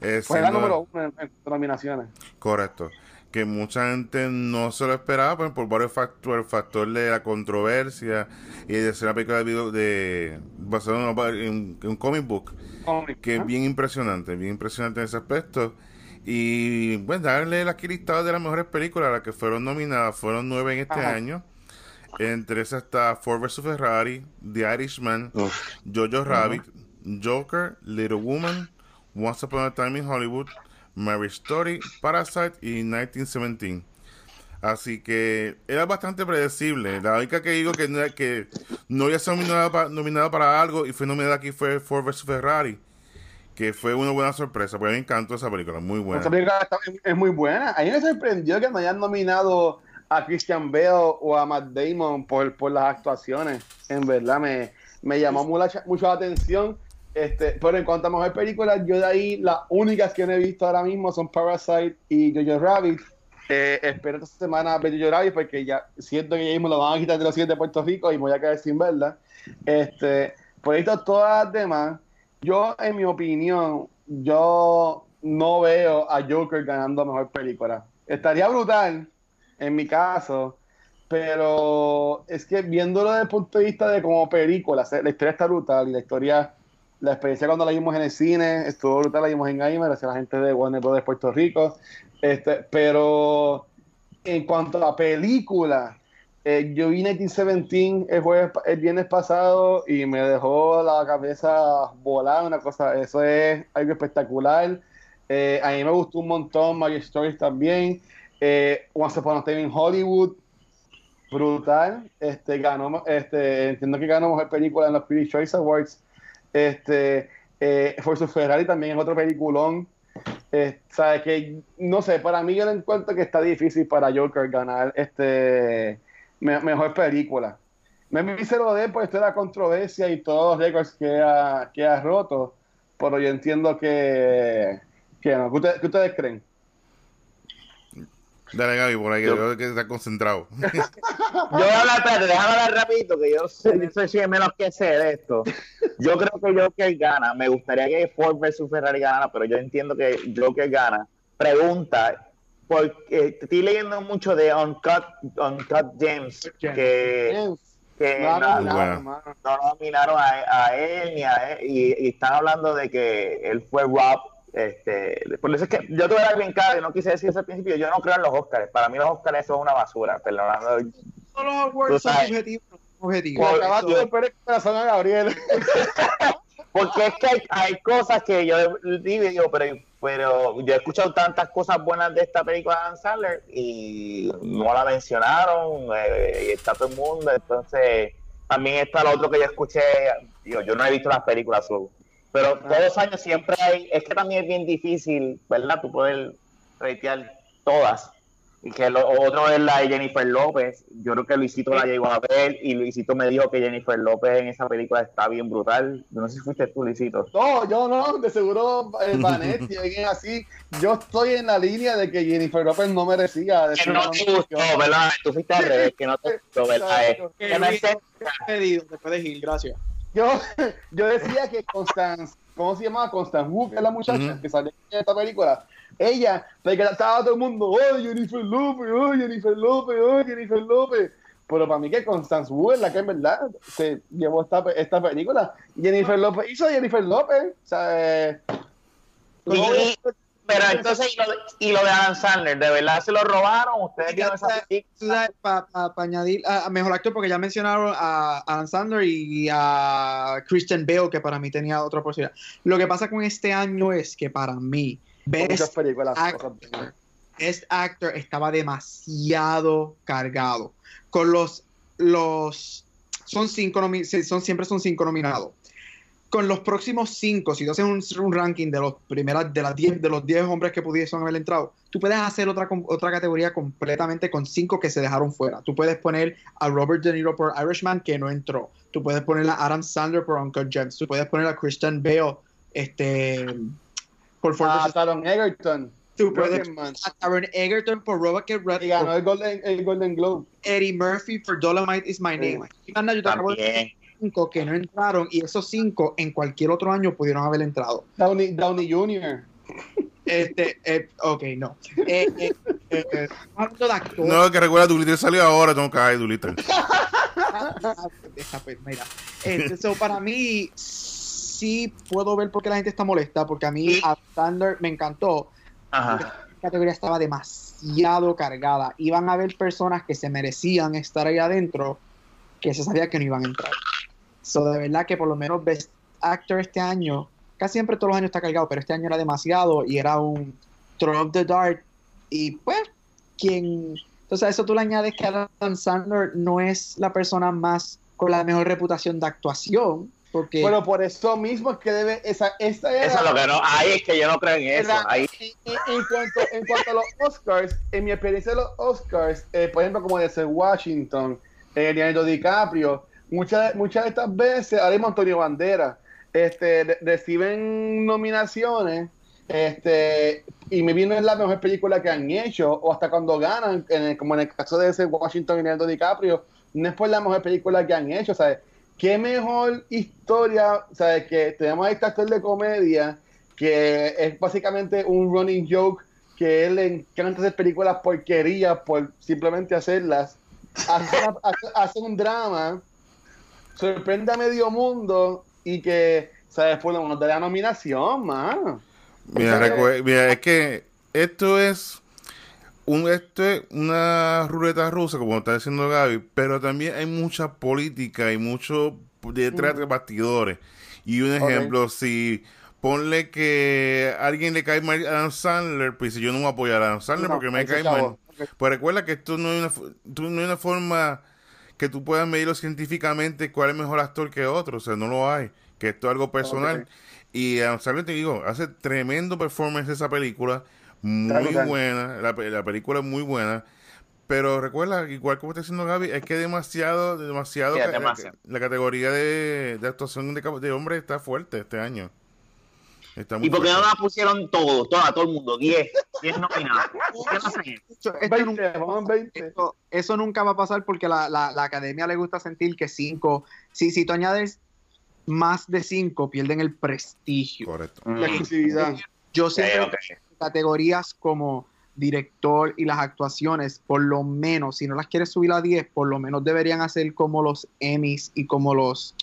Eh, fue la número uno en, en, nominaciones. Correcto. Que mucha gente no se lo esperaba pues, por varios factores, el factor de la controversia y de ser una película de, video de basada en, en, un comic book, Comic, que ¿eh? es bien impresionante, bien impresionante en ese aspecto. Y bueno, darle las listadas de las mejores películas, las que fueron nominadas, fueron nueve en este Ajá. año. Entre esas está Ford vs Ferrari, The Irishman, Jojo Rabbit, Joker, Little Woman, Once Upon a Time in Hollywood, Marriage Story, Parasite y 1917. Así que era bastante predecible. La única que digo que no, que no había sido nominada, pa- nominada para algo y fue nominada aquí fue Ford vs Ferrari, que fue una buena sorpresa, porque me encantó esa película, muy buena. Esa película está- es muy buena. A mí me sorprendió que no hayan nominado a Christian Bale o a Matt Damon por, por las actuaciones. En verdad, me, me llamó mucho la atención. Este, pero en cuanto a mejor película, yo de ahí las únicas que no he visto ahora mismo son Parasite y Jojo Rabbit. Eh, espero esta semana ver Jojo Rabbit porque ya siento que ya mismo lo van a quitar de los cines de Puerto Rico y me voy a quedar sin verla. Este, por ahí están todas las demás. Yo, en mi opinión, yo no veo a Joker ganando mejor película. Estaría brutal, en mi caso, pero es que viéndolo desde el punto de vista de como película, la historia está brutal y la historia, la experiencia cuando la vimos en el cine estuvo brutal, la vimos en IMAX, gracias a la gente de Warner Bros. Puerto Rico, este, pero en cuanto a película, eh, yo vi 1917 el, jueves, el viernes pasado y me dejó la cabeza volada, una cosa, eso es algo espectacular. Eh, a mí me gustó un montón, My Stories también. Eh, Once Upon a Time in Hollywood, brutal. Este, ganó, este, entiendo que ganó mejor película en los Critics Choice Awards. Este, eh, Forza Ferrari también es otro peliculón. Eh, sabe que no sé, para mí yo lo encuentro que está difícil para Joker ganar este me- mejor película. Me se lo de por esto de la controversia y todos los récords que ha, roto, pero yo entiendo que, que no. ¿Qué qué ustedes creen? Dale Gaby, por ahí que Yo- que está concentrado. Yo voy a hablar, espérate, déjame hablar rapidito, que yo sé, yo soy el menos que sé de esto. Yo creo que Joker gana. Me gustaría que Ford versus Ferrari ganara, pero yo entiendo que Joker gana. Pregunta, porque estoy leyendo mucho de Uncut, Uncut James, que, que No, no nominaron a, a él ni a él, y, y están hablando de que él fue Rob. Este, por eso es que yo te voy a dar bien claro, y no quise decir eso al principio, yo no creo en los Oscars. Para mí los Oscars son una basura, perdonando. Todos los awards son sabes. subjetivos. objetivo. Le Por- acabas de el corazón a Gabriel. Porque es que hay, hay cosas que yo digo, pero, pero yo he escuchado tantas cosas buenas de esta película de Dan Sandler y no la mencionaron, eh, y está todo el mundo, entonces también está lo otro que yo escuché, digo, yo no he visto las películas, so, pero todos los años siempre hay, es que también es bien difícil, ¿verdad? Tú poder reitear todas. Y que lo otro es la de Jennifer López. Yo creo que Luisito la llegó a ver y Luisito me dijo que Jennifer López en esa película está bien brutal. Yo no sé si fuiste tú, Luisito. No, yo no, de seguro eh, Vanetti, alguien así. Yo estoy en la línea de que Jennifer López no merecía. de Que ser no te gustó. ¿verdad? Tú fuiste al revés, que no te gustó, ¿verdad? Eh, que no Luis- sé- Pedido, te puedes ir, gracias. Yo, yo decía que Constance, ¿cómo se llamaba? Constance Wu, que es la muchacha que salió en esta película. Ella, porque estaba todo el mundo, oh, Jennifer López, oh, Jennifer López, oh, Jennifer López. Pero para mí que Constance Wu es la que en verdad se llevó esta, pe- esta película. Y Jennifer López hizo Jennifer López. O sea, eh, Y- y- pero entonces, ¿y lo, de, y lo de Adam Sandler, ¿de verdad se lo robaron? ¿Ustedes vieron esa película? Para añadir a, a mejor actor, porque ya mencionaron a Adam Sandler y a Christian Bale, que para mí tenía otra posibilidad. Lo que pasa con este año es que para mí, muchas Best películas. Actor, Best Actor estaba demasiado cargado. Con los, los son cinco son siempre son cinco nominados. Con los próximos cinco, si tú haces un, un ranking de los primeras, de las 10 de los 10 hombres que pudiesen haber entrado, tú puedes hacer otra, com- otra categoría completamente con cinco que se dejaron fuera. Tú puedes poner a Robert De Niro por Irishman, que no entró. Tú puedes poner a Adam Sandler por Uncle James. Tú puedes poner a Christian Bale este, por Ford A vs. Taron Egerton. Tú puedes a Taron Egerton por Robert K. Y ganó el Golden, el Golden Globe. Eddie Murphy por Dolomite is my name. Y Anda, yo te acabo de. Cinco que no entraron y esos cinco en cualquier otro año pudieron haber entrado. Downey, Downey Jr. Este, eh, ok, no. Eh, eh, eh, eh, hablando de actor, No, que recuerda, Doolittle salió ahora, tengo que caer, Doolittle. Esta, pues, mira. Este, so, para mí sí puedo ver por qué la gente está molesta, porque a mí a Thunder me encantó. Ajá. La categoría estaba demasiado cargada. Iban a haber personas que se merecían estar ahí adentro que se sabía que no iban a entrar. So, de verdad que por lo menos Best Actor este año, casi siempre todos los años está cargado, pero este año era demasiado y era un throw of the dart. Y pues, quien. Entonces, a eso tú le añades que Adam Sandler no es la persona más con la mejor reputación de actuación, porque. Bueno, por eso mismo es que debe. Esa, esta era, Eso es lo que no. Ahí es que yo no creo en eso. era- Ahí. en, en cuanto, en cuanto a los Oscars, en mi experiencia de los Oscars, eh, por ejemplo, como de Washington, eh, Leonardo DiCaprio, muchas, muchas de estas veces, ahora mismo Antonio Banderas, este, re- reciben nominaciones. Este, y me vino es la mejor película que han hecho, o hasta cuando ganan, en el- como en el caso de ese Washington y Leonardo DiCaprio, no es por la mejor película que han hecho, ¿sabes? Qué mejor historia, ¿sabes? Que tenemos a este actor de comedia que es básicamente un running joke que él le encanta hacer películas porquerías por simplemente hacerlas. Hace- hace un drama, sorprende a medio mundo y que, ¿sabes? Por lo menos de la nominación, man. Mira, mira, es que esto es un esto es una ruleta rusa, como está diciendo Gaby, pero también hay mucha política y mucho detrás de bastidores. Y un ejemplo, si ponle que a alguien le cae mal a Adam Sandler, pues dice, yo no voy a apoyar a Adam Sandler No, porque me cae mal. Pues recuerda que esto no es una, tú- no hay una forma que tú puedas medirlo científicamente cuál es mejor actor que otro, o sea, no lo hay, que esto es algo personal. Y Adam Sandler, te digo, hace tremendo performance esa película, muy buena, la, la película es muy buena, pero recuerda, igual como está diciendo Gaby, es que demasiado, demasiado, Sí, demasiado. La, la categoría de, de actuación de hombre está fuerte este año. Está muy ¿Y por qué no la pusieron todos, todo, a todo el mundo? 10, 10 nominados. ¿Por qué no hacen eso? Esto- esto 20, nunca- vamos en 20. Eso, eso nunca va a pasar porque la, la, la academia le gusta sentir que cinco, si, si tú añades más de cinco, pierden el prestigio. Correcto. La exclusividad. Yo siempre ok. categorías como director y las actuaciones, por lo menos, si no las quieres subir a 10, por lo menos deberían hacer como los Emmys y como los,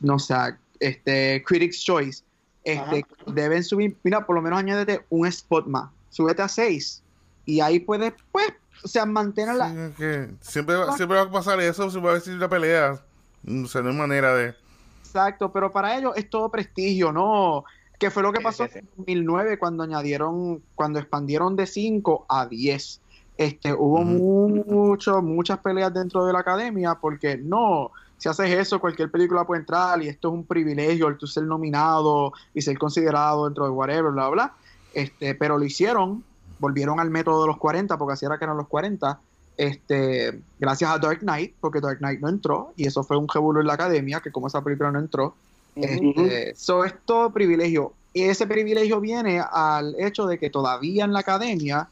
no sé, este, Critics Choice. Este, deben subir, mira, por lo menos añádete un spot más, súbete a 6 y ahí puedes, pues, o sea, mantener la... Sí, siempre, va- siempre va a pasar eso, siempre va a decir la pelea. O sea, no hay manera de... Exacto, pero para ellos es todo prestigio, ¿no? Que fue lo que pasó sí, sí. en 2009 cuando añadieron, cuando expandieron de 5 a 10. Este, hubo mucho, muchas peleas dentro de la academia porque no, si haces eso, cualquier película puede entrar y esto es un privilegio el tú ser nominado y ser considerado dentro de whatever, bla, bla. Este, pero lo hicieron, volvieron al método de los 40, porque así era que eran los 40. Este, gracias a Dark Knight, porque Dark Knight no entró, y eso fue un revuelo en la academia, que como esa película no entró, este, so es todo privilegio. Y ese privilegio viene al hecho de que todavía en la academia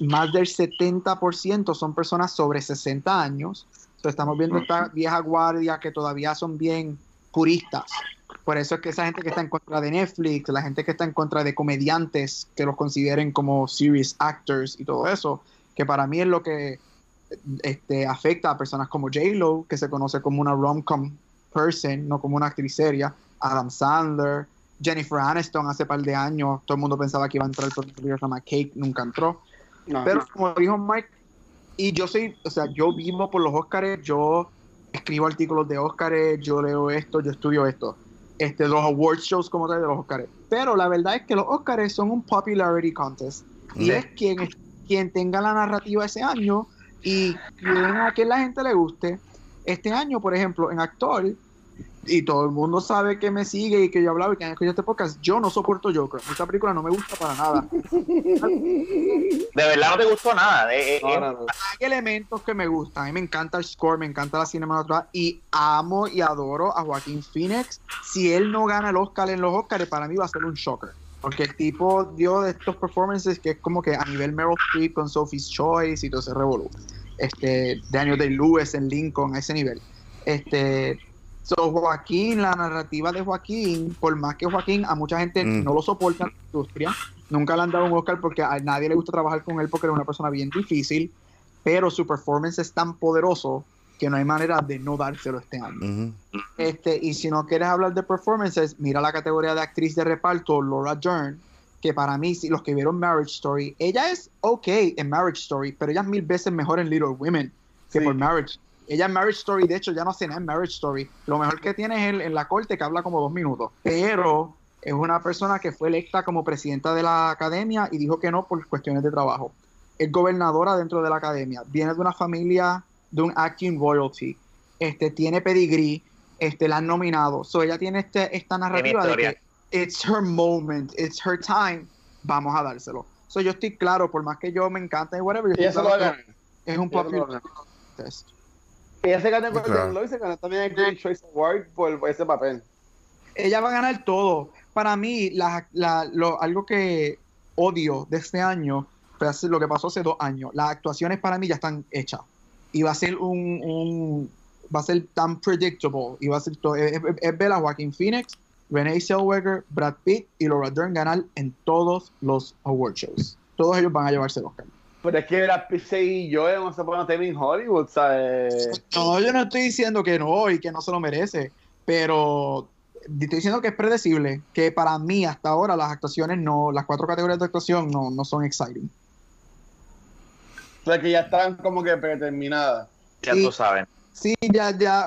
más del 70% son personas sobre 60 años. So, estamos viendo esta vieja guardia que todavía son bien puristas. Por eso es que esa gente que está en contra de Netflix, la gente que está en contra de comediantes que los consideren como serious actors y todo eso, que para mí es lo que este, afecta a personas como J-Lo, que se conoce como una rom-com person, no como una actriz seria, Adam Sandler, Jennifer Aniston hace par de años, todo el mundo pensaba que iba a entrar por se llama Cake, nunca entró. No, Pero no. como dijo Mike, y yo soy, o sea, yo vivo por los Óscares, yo escribo artículos de Óscares, yo leo esto, yo estudio esto. Este, los award shows como tal de los Óscares. Pero la verdad es que los Óscares son un popularity contest. Y es quien, quien tenga la narrativa ese año y quien a quien la gente le guste. Este año, por ejemplo, en actor, y todo el mundo sabe que me sigue y que yo hablaba y que han escuchado este podcast, yo no soporto Joker. Esta película no me gusta para nada. De verdad no te gustó nada. eh, eh, No, eh, no, no. hay elementos que me gustan. A mí me encanta el score, me encanta la cinematografía y amo y adoro a Joaquín Phoenix. Si él no gana el Oscar en los Oscars, para mí va a ser un shocker. Porque el tipo dio de estos performances que es como que a nivel Meryl Streep con Sophie's Choice y todo ese revolú. Este, Daniel Day-Lewis en Lincoln, a ese nivel. Este, so Joaquín, la narrativa de Joaquín, por más que Joaquín a mucha gente Mm. no lo soporta en la industria, nunca le han dado un Oscar porque a nadie le gusta trabajar con él porque era una persona bien difícil, pero su performance es tan poderoso que no hay manera de no dárselo este año. Este, y si no quieres hablar de performances, mira la categoría de actriz de reparto, Laura Dern, que para mí, si los que vieron Marriage Story, ella es ok en Marriage Story, pero ella es mil veces mejor en Little Women que Sí. por Marriage. Ella en Marriage Story, de hecho, ya no hace nada en Marriage Story. Lo mejor que tiene es el- en la corte, que habla como dos minutos. Pero es una persona que fue electa como presidenta de la academia y dijo que no por cuestiones de trabajo. Es gobernadora dentro de la academia. Viene de una familia de un acting royalty. Este, tiene pedigrí. Este, la han nominado. So ella tiene este, esta narrativa de que it's her moment, it's her time. Vamos a dárselo. So yo estoy claro, por más que yo me encante y whatever, yo estoy claro que es un popular ganar. Ella se ganó con Claro. Golden Globe y se ganó también el Critics' Choice Award por ese papel. ella va a ganar todo. Para mí, la- la- lo- algo que odio de este año fue hace- lo que pasó hace dos años. Las actuaciones para mí ya están hechas. Y va a ser un, un- va a ser tan predictable. Y va a ser todo. Es, es- ver a Joaquín Phoenix, Renee Zellweger, Brad Pitt y Laura Dern ganar en todos los award shows. Todos ellos van a llevarse el Oscar. Pero es que era PC y yo no se pueden tener en Hollywood, ¿sabes? No, yo no estoy diciendo que no y que no se lo merece, pero estoy diciendo que es predecible, que para mí hasta ahora las actuaciones no, las cuatro categorías de actuación no, no son exciting. O sea, que ya están como que predeterminadas. ya sí. tú sabes. Sí, ya, ya,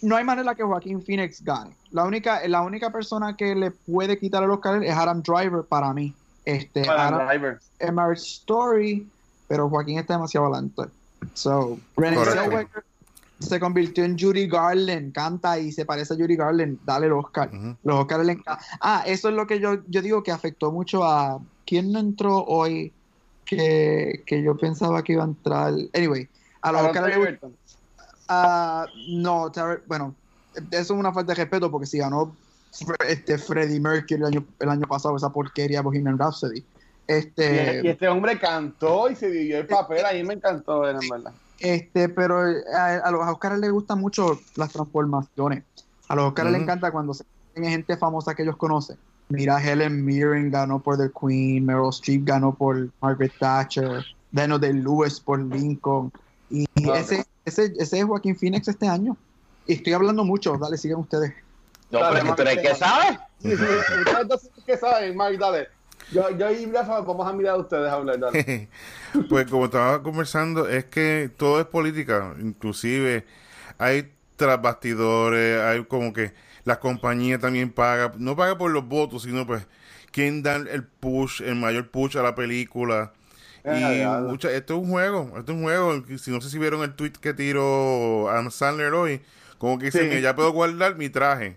no hay manera que Joaquín Phoenix gane. La única, la única persona que le puede quitar el Oscar es Adam Driver para mí. Este, Adam- Marriage Story, pero Joaquín está demasiado adelante. So, Correcto. Zellweger se convirtió en Judy Garland, canta y se parece a Judy Garland, dale el Oscar. Los Oscars le encantan. Ah, eso es lo que yo, yo digo que afectó mucho a. ¿Quién no entró hoy que, que yo pensaba que iba a entrar? Anyway, a los Oscars le. Ah, no, Tar- bueno, eso es una falta de respeto porque si ganó este Freddie Mercury el año, el año pasado, esa porquería Bohemian Rhapsody. Y, Este, y este hombre cantó y se dividió el papel. A mí me encantó, en verdad. este, pero a, a los Oscars les gustan mucho las transformaciones. A los Oscars les Ujú. encanta cuando se tienen gente famosa que ellos conocen. Mira, Helen Mirren ganó por The Queen, Meryl Streep ganó por Margaret Thatcher, Daniel Day-Lewis por Lincoln. Y ese, ese, ese es Joaquín Phoenix este año. Y estoy hablando mucho, dale, sigan ustedes. No, Dale, pero es que tú eres que Marco. sabe. Sí, sí, Ustedes dos son los que saben, Mike, dale. Yo, yo y Rafa vamos a mirar a ustedes a hablar. dale. pues como estaba conversando, es que todo es política, inclusive hay tras bastidores, hay como que la compañía también paga, no paga por los votos, sino pues quién da el push, el mayor push a la película. Eh, Y mucha- esto es un juego, esto es un juego. Si no sé si vieron el tweet que tiró Adam Sandler hoy, como que dice, Sí. "Mira, ya puedo guardar mi traje.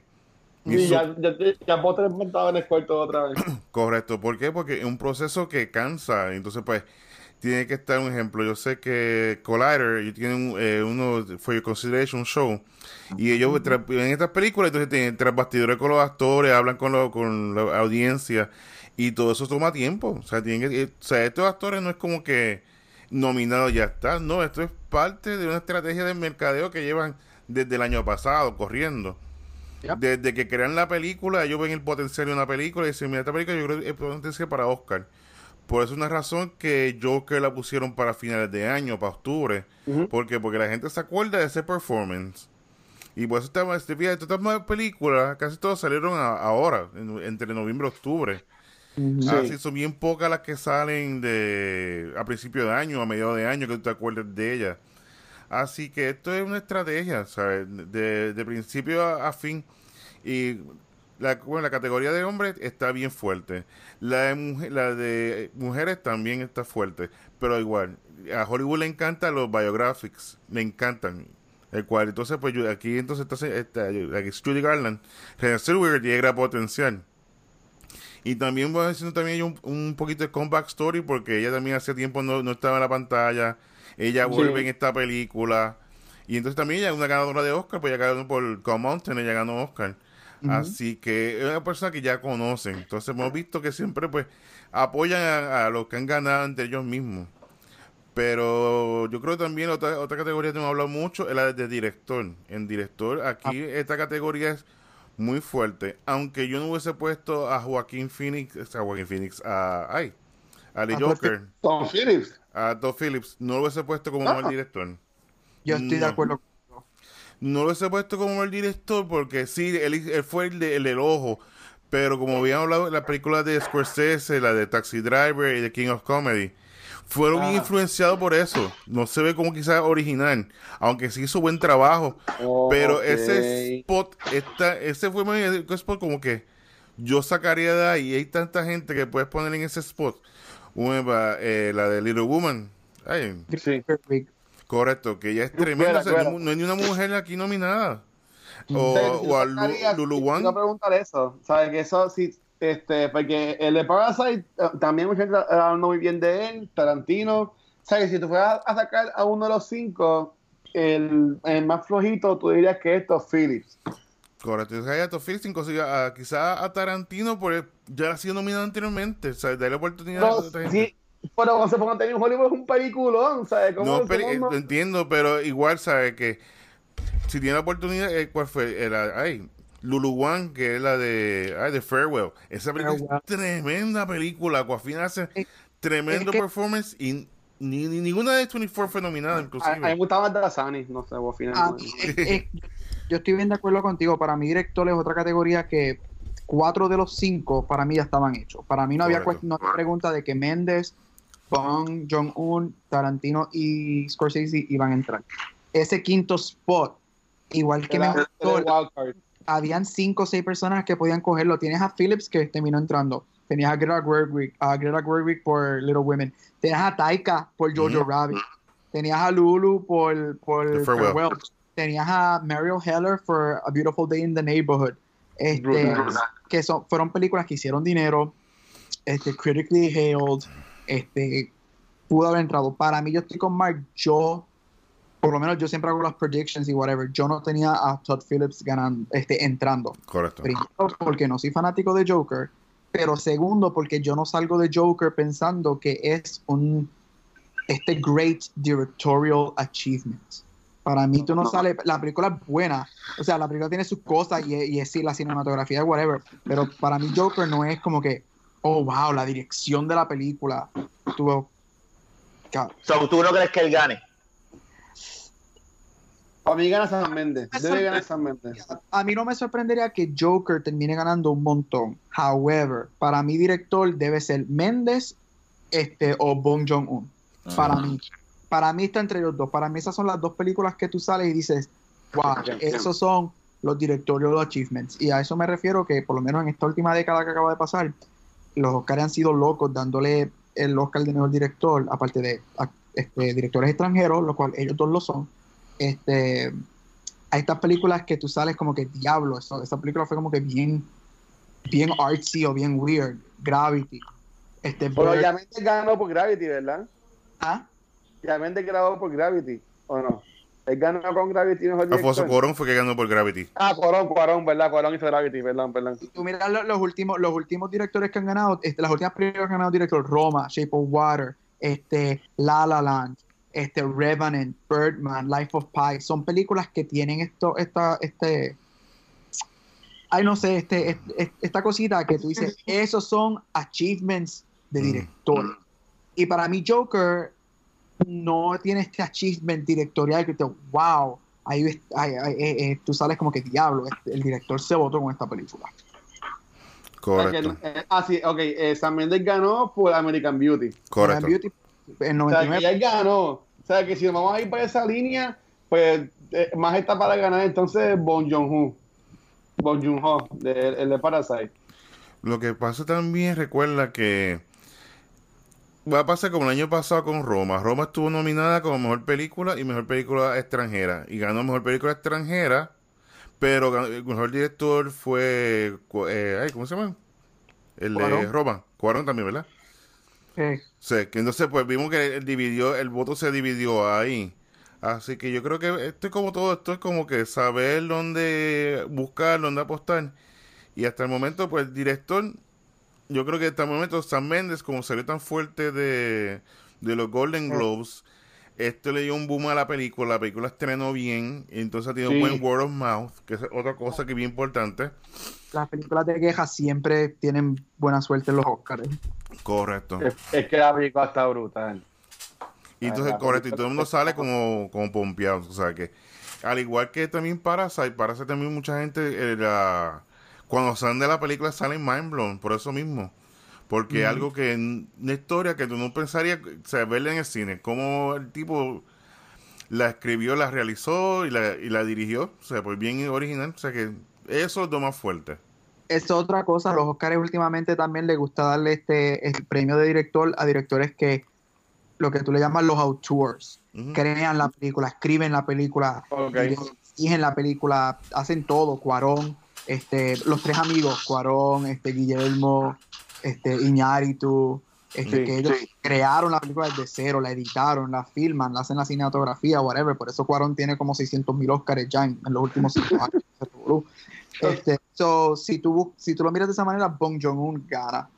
Y suit". ya, ya, ya vos tres montados en el cuarto otra vez. Correcto, ¿por qué? Porque es un proceso que cansa, entonces pues tiene que estar un ejemplo. Yo sé que Collider ellos tienen eh, uno For Your Consideration Show y ellos en estas películas entonces tienen tras bastidores con los actores, hablan con, lo- con la audiencia y todo eso toma tiempo. O sea, tienen que- eh, o sea, estos actores no es como que nominados ya está, no, esto es parte de una estrategia de mercadeo que llevan desde el año pasado corriendo. Desde que crean la película, ellos ven el potencial de una película y dicen, mira, esta película yo creo que es potencial para Oscar. Por eso es una razón que Joker la pusieron para finales de año, para octubre. Ujú. ¿Por qué? Porque la gente se acuerda de ese performance. Y por eso estamos, este, fíjate, todas estas películas, casi todas salieron a- ahora, en- entre noviembre y octubre. Ujú. Ah, Sí. son bien pocas las que salen de a principio de año, a mediados de año, que tú te acuerdes de ellas. Así que esto es una estrategia, ¿sabes? De, principio a, fin. Y la, bueno, la categoría de hombres está bien fuerte. La de, mujer- la de mujeres también está fuerte. Pero igual, a Hollywood le encantan los biographics. Le encantan. El cual, entonces, pues yo- aquí entonces está, está, aquí es Judy Garland. Renée Zellweger gran potencial. Y también voy haciendo también un, un poquito de comeback story porque ella también hace tiempo no, no estaba en la pantalla. Ella Sí. vuelve en esta película. Y entonces también ella es una ganadora de Oscar, pues ella ganó por Come Mountain, ella ganó Oscar. Así que es una persona que ya conocen. Entonces hemos visto que siempre pues apoyan a, a los que han ganado entre ellos mismos. Pero yo creo también otra, otra categoría que hemos hablado mucho es la de director. En director, aquí esta categoría es muy fuerte. Aunque yo no hubiese puesto a Joaquín Phoenix, a Joaquín Phoenix, a, ay, a A Joker, Tom Phillips. a Todd Phillips, no lo hubiese puesto como Ah. mejor director. Yo estoy de acuerdo. No lo hubiese puesto como el director porque sí, él, él fue el, de- el del ojo. Pero como habíamos hablado, las películas de Scorsese, la de Taxi Driver y de King of Comedy, fueron bien Ah. influenciados por eso. No se ve como quizás original, aunque sí hizo buen trabajo. Oh, pero ese spot, esta, ese fue mi spot como que yo sacaría de ahí. Hay tanta gente que puedes poner en ese spot. Una, eh, la de Little Woman. Ay, Sí. Correcto, que ella es tremenda. O sea, no, no hay ni una mujer aquí nominada. O, Sí, o a Lulu a Wang. preguntar eso, ¿sabes? Que eso sí, este, porque el de Parasite eh, también mucha gente hablando muy bien de él, Tarantino. ¿Sabes? Si tú fueras a sacar a uno de los cinco, el, el más flojito, tú dirías que esto es Phillips. Correcto. Todd Phillips, inclusive a- quizás a Tarantino, por el- ya ha sido nominado anteriormente. O sea, la oportunidad Pero, a sí, pero cuando se pongan a tener un Hollywood es un peliculón, ¿sabes? ¿Cómo No, pero, eh, cómo lo entiendo, pero igual sabe que si tiene la oportunidad, eh, ¿cuál fue? Era, ay, Lulu Wang, que es la de, ay, de Farewell. Esa película Farewell. es tremenda película. Aquafina hace Es- tremendo es que- performance y ni, ni- ninguna de 24 fue nominada, A, a mí inclusive. me gustaba más Drazani, no sé, vos A finalmente. mí, es- es- yo estoy bien de acuerdo contigo. Para mí, director es otra categoría que cuatro de los cinco para mí ya estaban hechos. Para mí no había, no había pregunta de que Méndez, Bong, Jong-un, Tarantino y Scorsese iban a entrar. Ese quinto spot, igual que Era- wildcard. habían cinco o seis personas que podían cogerlo. Tienes a Phillips que terminó entrando. Tenías a Greta Gerwig, a Greta Gerwig por Little Women. Tenías a Taika por Jojo. Rabbit. Tenías a Lulu por, por The Farewell. Farewell. Tenías a Mariel Heller por A Beautiful Day in the Neighborhood. Este, que son, fueron películas que hicieron dinero, este, critically hailed, este, pudo haber entrado. Para mí, yo estoy con Mark, yo, por lo menos yo siempre hago las predictions y whatever, yo no tenía a Todd Phillips ganando, este, entrando. Correcto. Primero, porque no soy fanático de Joker, pero segundo, porque yo no salgo de Joker pensando que es un, este great directorial achievement. Para mí, tú no, No. sales, la película es buena, o sea, la película tiene sus cosas y, es- y es sí, la cinematografía, whatever, pero para mí Joker no es como que, oh, wow, la dirección de la película. Tuvo, ca- So, ¿Tú no crees que él gane? A mí gana San Méndez. Debe ganar San Méndez. A mí no me sorprendería que Joker termine ganando un montón. However, para mi director debe ser Méndez este, o Bong Joon-un. Para mí. Para mí está entre los dos. Para mí esas son las dos películas que tú sales y dices, wow, esos son los directorial achievements. Y a eso me refiero que por lo menos en esta última década que acaba de pasar, los Oscars han sido locos dándole el Oscar de mejor director, aparte de este, directores extranjeros, lo cual ellos dos lo son este, hay estas películas que tú sales como que diablo, eso, esa película fue como que bien, bien artsy o bien weird, Gravity. Este, Pero ya mente ganó por Gravity, ¿verdad? ¿Ah? Ya mente ganó por Gravity, ¿o no? Él ganó con Gravity mejor Alfonso Cuarón fue que ganó por Gravity. Ah, Cuarón, Cuarón, ¿verdad? Cuarón hizo Gravity, perdón, perdón. Y tú miras los, últimos, los últimos directores que han ganado, este, las últimas películas que han ganado director, Roma, Shape of Water, este, La La Land, este Revenant, Birdman, Life of Pi, son películas que tienen esto, esta, este, ay no sé, este, esta cosita que tú dices, esos son achievements de mm. director. Y para mí Joker no tiene este achievement directorial que te, wow, ahí, eh, eh, tú sales como que diablo, este, el director se votó con esta película. Correcto. ah, sí, ok. Eh, Sam Mendes ganó por American Beauty. Correcto. Beauty en 99. O sea, que él ganó. O sea, que si nos vamos a ir por esa línea, pues eh, más está para ganar entonces Bon Joon-ho. Bon Joon-ho, el de Parasite. Lo que pasa también, recuerda que va a pasar como el año pasado con Roma. Roma estuvo nominada como mejor película y mejor película extranjera. Y ganó mejor película extranjera, pero el mejor director fue. Eh, ¿Cómo se llama? El de Roma. Cuarón también, ¿verdad? Sí. que entonces pues vimos que el, dividió, el voto se dividió ahí. Así que yo creo que esto es como todo, esto es como que saber dónde buscar, dónde apostar. Y hasta el momento, pues el director, yo creo que hasta el momento Sam Mendes, como salió tan fuerte de, los Golden Globes, esto le dio un boom a la película, la película estrenó bien, entonces ha tenido un buen word of mouth, que es otra cosa que es bien importante. Las películas de quejas siempre tienen buena suerte en los Oscars. Correcto. Es, que la película está brutal. Y entonces, correcto, y todo el mundo sale como, como pompeado. O sea que, al igual que también Parasite, Parasite también mucha gente, eh, cuando salen de la película salen mind blown, por eso mismo. Porque es algo que, una historia que tú no pensarías, o sea, verla en el cine, como el tipo la escribió, la realizó y la, y la dirigió, o sea, pues bien original, o sea que eso es lo más fuerte es otra cosa. Los Oscars últimamente también le gusta darle este el premio de director a directores que lo que tú le llamas los auteurs. Crean la película, escriben la película, dirigen la película, hacen todo. Cuarón, este, los tres amigos, Cuarón, este, Guillermo, este, Iñárritu, este, que ellos crearon la película desde cero, la editaron, la filman, la hacen la cinematografía, whatever. Por eso Cuarón tiene como 600 mil Oscars ya en, los últimos cinco años. Este, so, si, tú, si tú lo miras de esa manera, Bong Joon-un gana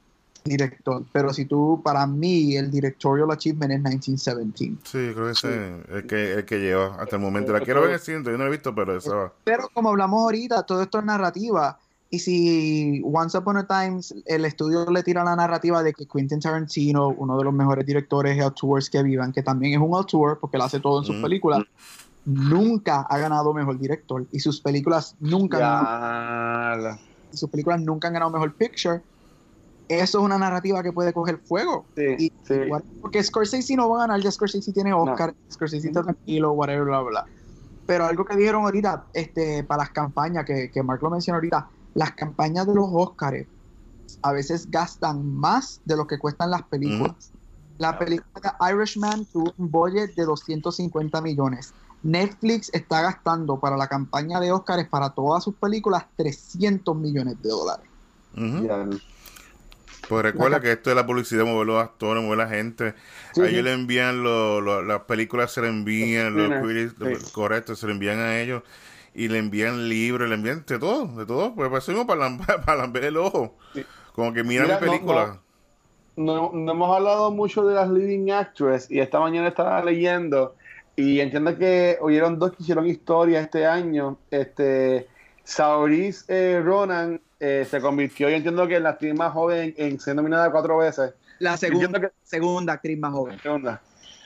director. Pero si tú, para mí, el directorial achievement es 1917. Sí, creo que ese es el que, el que lleva hasta el momento. La quiero ver el yo no lo he visto, pero eso va. Pero como hablamos ahorita, todo esto es narrativa. Y si Once Upon a Time el estudio le tira la narrativa de que Quentin Tarantino, uno de los mejores directores de auteurs que vivan, que también es un auteur porque él hace todo en sus películas, nunca ha ganado mejor director y sus películas nunca han ganado, sus películas nunca han ganado mejor picture eso es una narrativa que puede coger fuego. Sí, porque Scorsese no va a ganar ya Scorsese tiene Oscar Scorsese está tranquilo whatever bla bla pero algo que dijeron ahorita este para las campañas que, que Mark lo mencionó ahorita las campañas de los Oscars a veces gastan más de lo que cuestan las películas. La película Irishman tuvo un budget de 250 millones. Netflix está gastando para la campaña de Oscars para todas sus películas 300 millones de dólares. Pues recuerda que esto es la publicidad, mover los actores, mover la gente. a ellos le envían las películas, se le envían, los correcto, se le envían a ellos y le envían libros, le envían de todo, de todo. Pues eso para, para ver el ojo. Como que mira, mi película. No, no, hemos hablado mucho de las leading actresses y esta mañana estaba leyendo y entiendo que hubieron dos que hicieron historia este año. Este, Saoirse eh, Ronan eh, se convirtió, yo entiendo que en la actriz más joven en ser nominada cuatro veces. La segunda, segunda actriz más joven. Segunda.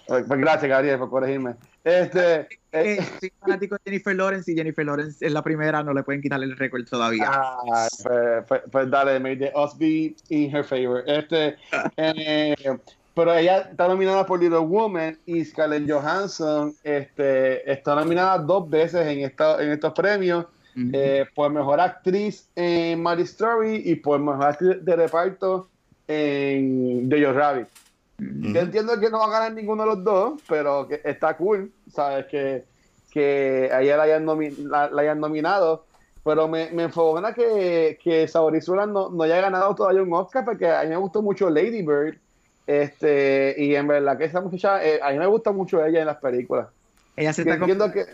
Pues gracias, Gabriel, por corregirme. Este, eh, soy fanático de Jennifer Lawrence y Jennifer Lawrence es la primera, no le pueden quitarle el récord todavía. Ah, pues, pues, pues, dale, made the us be in her favor. Este, eh, pero ella está nominada por Little Woman y Scarlett Johansson este, está nominada dos veces en, esta, en estos premios. Eh, por mejor actriz en Mary Story y por mejor actriz de reparto en Jojo Rabbit. Yo entiendo que no va a ganar ninguno de los dos, pero que está cool, ¿sabes? Que, que ella la hayan, la, hayan nominado. Pero me, me enfogona que, que Saborizula no, no haya ganado todavía un Oscar, porque a mí me gustó mucho Lady Bird. Este, y en verdad que esa muchacha, eh, a mí me gusta mucho ella en las películas. Ella se está entiendo que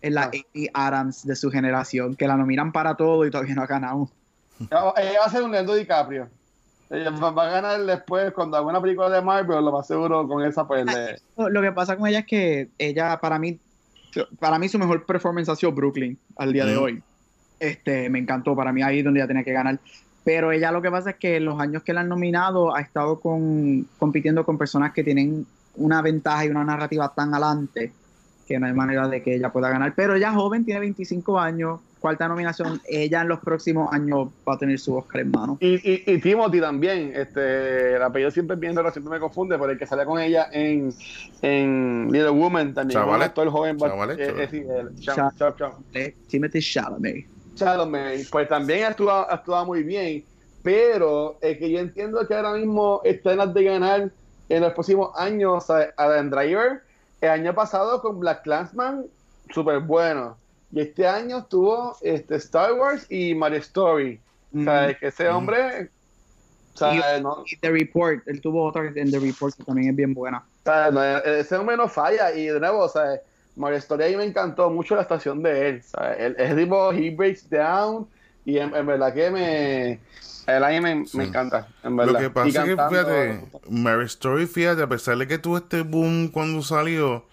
en la Amy Adams de su generación, que la nominan para todo y todavía no ha ganado. Ella va a ser un Leonardo DiCaprio. Ella va a ganar después cuando haga una película de Marvel, lo más seguro con esa pues Lo que pasa con ella es que ella para mí para mí su mejor performance ha sido Brooklyn al día de hoy. Este, me encantó, para mí ahí es donde ella tenía que ganar. Pero ella lo que pasa es que en los años que la han nominado ha estado con, compitiendo con personas que tienen una ventaja y una narrativa tan adelante que no hay manera de que ella pueda ganar. Pero ella joven, tiene 25 años, cuarta nominación, ella en los próximos años va a tener su Oscar en mano. Y, y, Timothy también, este, el apellido siempre viendo siempre me confunde, pero el que sale con ella en, en Little Woman también, Chavalet. todo el joven, Chavalet, eh, eh, Timothy Chalamet. Chalamet, pues también ha actuado, muy bien, pero es que yo entiendo que ahora mismo está en las de ganar en los próximos años a Adam Driver, el año pasado con Black Clansman, súper bueno. Y este año tuvo este, Star Wars y Mario Story. O sea, que ese hombre. y, The Report, él tuvo otra en The Report que también es bien buena. ese hombre no falla. Y de nuevo, o sea, Mario Story ahí me encantó mucho la estación de él. Él, es tipo, he breaks down. Y en verdad que me el anime me, encanta, en verdad. Lo que pasa es que, fíjate, Mary Story, fíjate, a pesar de que tuvo este boom cuando salió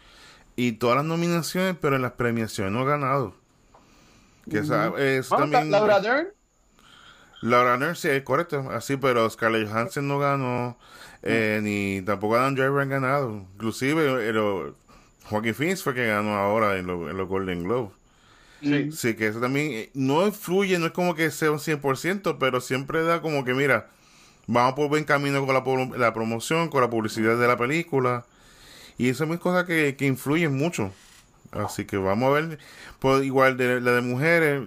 y todas las nominaciones, pero en las premiaciones no ha ganado. Que es también, Laura Dern. Laura Dern, sí, es correcto, así, pero Scarlett Johansson no ganó, eh, ni tampoco Adam Driver han ganado. Inclusive, el, Joaquin Phoenix fue que ganó ahora en los Golden Globes. Sí. que eso también eh, no influye, no es como que sea un 100%, pero siempre da como que, mira, vamos por buen camino con la, la promoción, con la publicidad de la película. Y esas son cosas que, que influyen mucho. Así que vamos a ver. Pues igual de la de mujeres,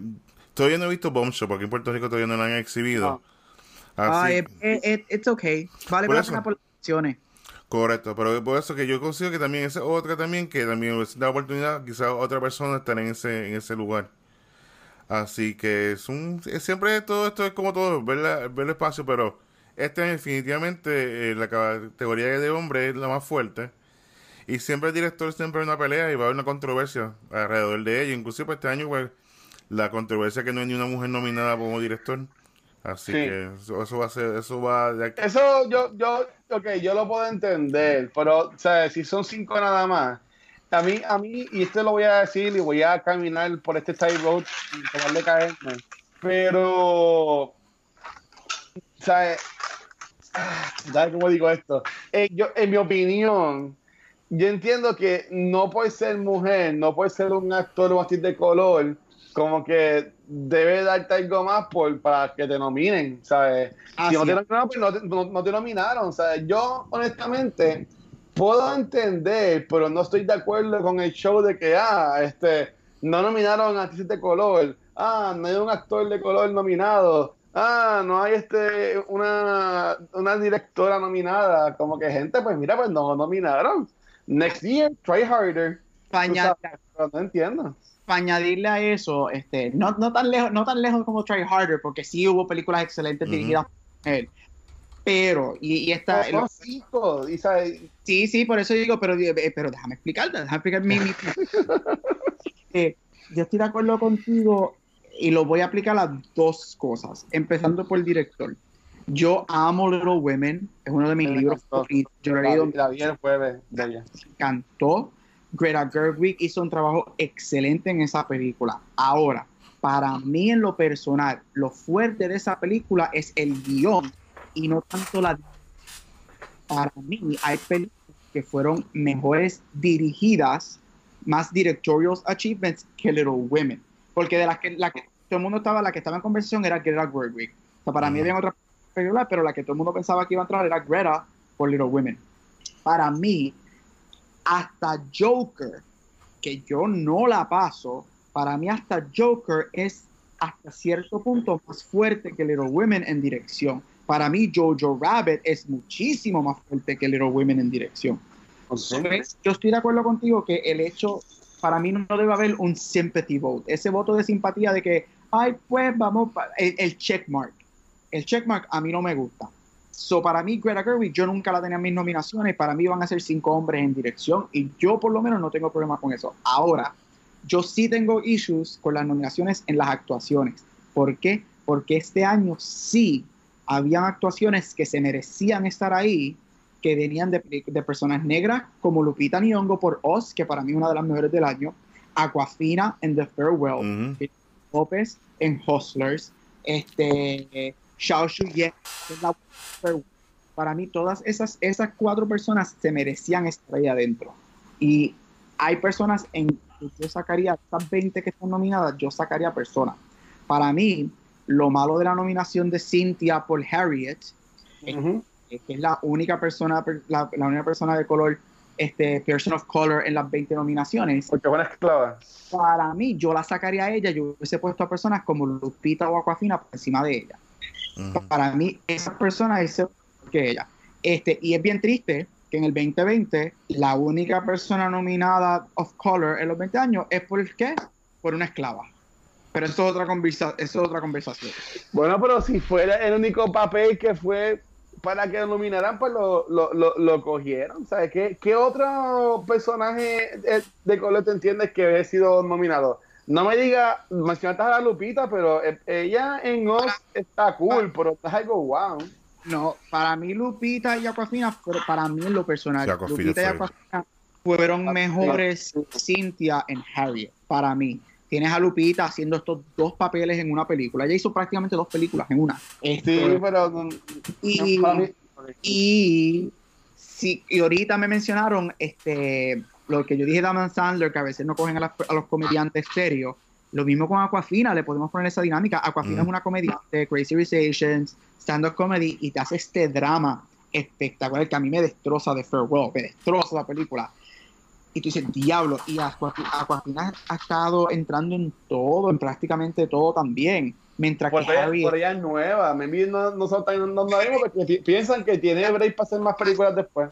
todavía no he visto Bombshell, porque en Puerto Rico todavía no la han exhibido. Ah, es eh, eh, it's okay. Vale por la pena por las opciones. Correcto, pero por eso que yo considero que también es otra también que también da oportunidad quizás otra persona estar en ese en ese lugar. Así que es un siempre todo esto es como todo, ver, ver el espacio, pero este definitivamente eh, la categoría de hombre es la más fuerte. Y siempre el director siempre hay una pelea y va a haber una controversia alrededor de ella. Inclusive este año pues, la controversia que no hay ni una mujer nominada como director. Así que eso, va a ser, eso va de aquí. Eso yo, yo, ok, yo lo puedo entender, pero, sea, si son cinco nada más, a mí, a mí, y esto lo voy a decir y voy a caminar por este side road y tratar de caerme, pero, ¿sabes? ¿Sabes cómo digo esto? Eh, yo, en mi opinión, yo entiendo que no puede ser mujer, no puede ser un actor o actriz de color, como que debe darte algo más por, para que te nominen, ¿sabes? si no te nominaron, pues no, te nominaron, ¿sabes? Yo, honestamente, puedo entender, pero no estoy de acuerdo con el show de que, ah, este, no nominaron a artistas de color, ah, no hay un actor de color nominado, ah, no hay este, una, una directora nominada, como que gente, pues mira, pues no nominaron. Next year, try harder. no entiendo para añadirle a eso, este, no, no, tan lejos, no tan lejos como Try Harder, porque sí hubo películas excelentes dirigidas por él. Pero, y, y esta. sí, sí, por eso digo, pero, eh, pero déjame explicarte, déjame explicar mi. eh, yo estoy de acuerdo contigo y lo voy a aplicar a dos cosas, empezando por el director. Yo amo Little Women, es uno de mis libros. Yo lo he leído. La, vi el jueves de ella. Me encantó Greta Gerwig hizo un trabajo excelente en esa película. Ahora, para mí en lo personal, lo fuerte de esa película es el guion y no tanto la... Para mí hay películas que fueron mejores dirigidas, más directorial achievements que Little Women. Porque de las que, la que todo el mundo estaba, la que estaba en conversación era Greta Gerwig. O sea, para mí había otra película, pero la que todo el mundo pensaba que iba a entrar era Greta por Little Women. Para mí, hasta Joker, que yo no la paso, para mí hasta Joker es hasta cierto punto más fuerte que Little Women en dirección. Para mí Jojo Rabbit es muchísimo más fuerte que Little Women en dirección. Yo estoy de acuerdo contigo que el hecho, para mí no debe haber un sympathy vote, ese voto de simpatía de que, ay, pues vamos, el, el checkmark. El checkmark a mí no me gusta. So, para mí, Greta Gerwig, yo nunca la tenía en mis nominaciones. Para mí van a ser cinco hombres en dirección y yo por lo menos no tengo problema con eso. Ahora, yo sí tengo issues con las nominaciones en las actuaciones. ¿Por qué? Porque este año sí habían actuaciones que se merecían estar ahí, que venían de, de personas negras como Lupita Nyong'o por Oz, que para mí es una de las mejores del año, Aquafina en The Farewell, López en Hustlers, este, Xiao Shuye Para mí todas esas, esas cuatro personas se merecían estar ahí adentro. Y hay personas en yo sacaría, estas 20 que están nominadas, yo sacaría personas. Para mí, lo malo de la nominación de Cynthia por Harriet es, que es la única persona, la, única persona de color, este, person of color en las 20 nominaciones. Porque buena esclava. Para mí, yo la sacaría a ella, yo hubiese puesto a personas como Lupita o Aquafina por encima de ella. Para mí, esa persona es que ella. Este, y es bien triste que en el 2020 la única persona nominada of color en los 20 años es por qué? Por una esclava. Pero eso es otra, conversa eso es otra conversación. Bueno, pero si fuera el único papel que fue para que lo nominaran, pues lo, lo, lo, cogieron. ¿Sabes qué, qué otro personaje de, color te entiendes que había sido nominado? No me diga, mencionaste a la Lupita, pero e, ella en Oz está cool, pero es algo wow. No, para mí Lupita y Aquafina, para mí en lo personal, Lupita y Aquafina fueron mejores Cynthia en Harriet, para mí. Tienes a Lupita haciendo estos dos papeles en una película. Ella hizo prácticamente dos películas en una. Este, sí, pero... Y, y, sí, y ahorita me mencionaron este, lo que yo dije de Adam Sandler, que a veces no cogen a, los comediantes serios. Lo mismo con Aquafina, le podemos poner esa dinámica. Aquafina es una comediante, Crazy Rich Asians, stand-up comedy y te hace este drama espectacular que a mí me destroza de Farewell, me destroza la película. Y tú dices, diablo, y Aquafina ha estado entrando en todo, en prácticamente todo también. Mientras que Harry... por ella es nueva, me no, no, no, no, porque piensan que tiene break para hacer más películas después.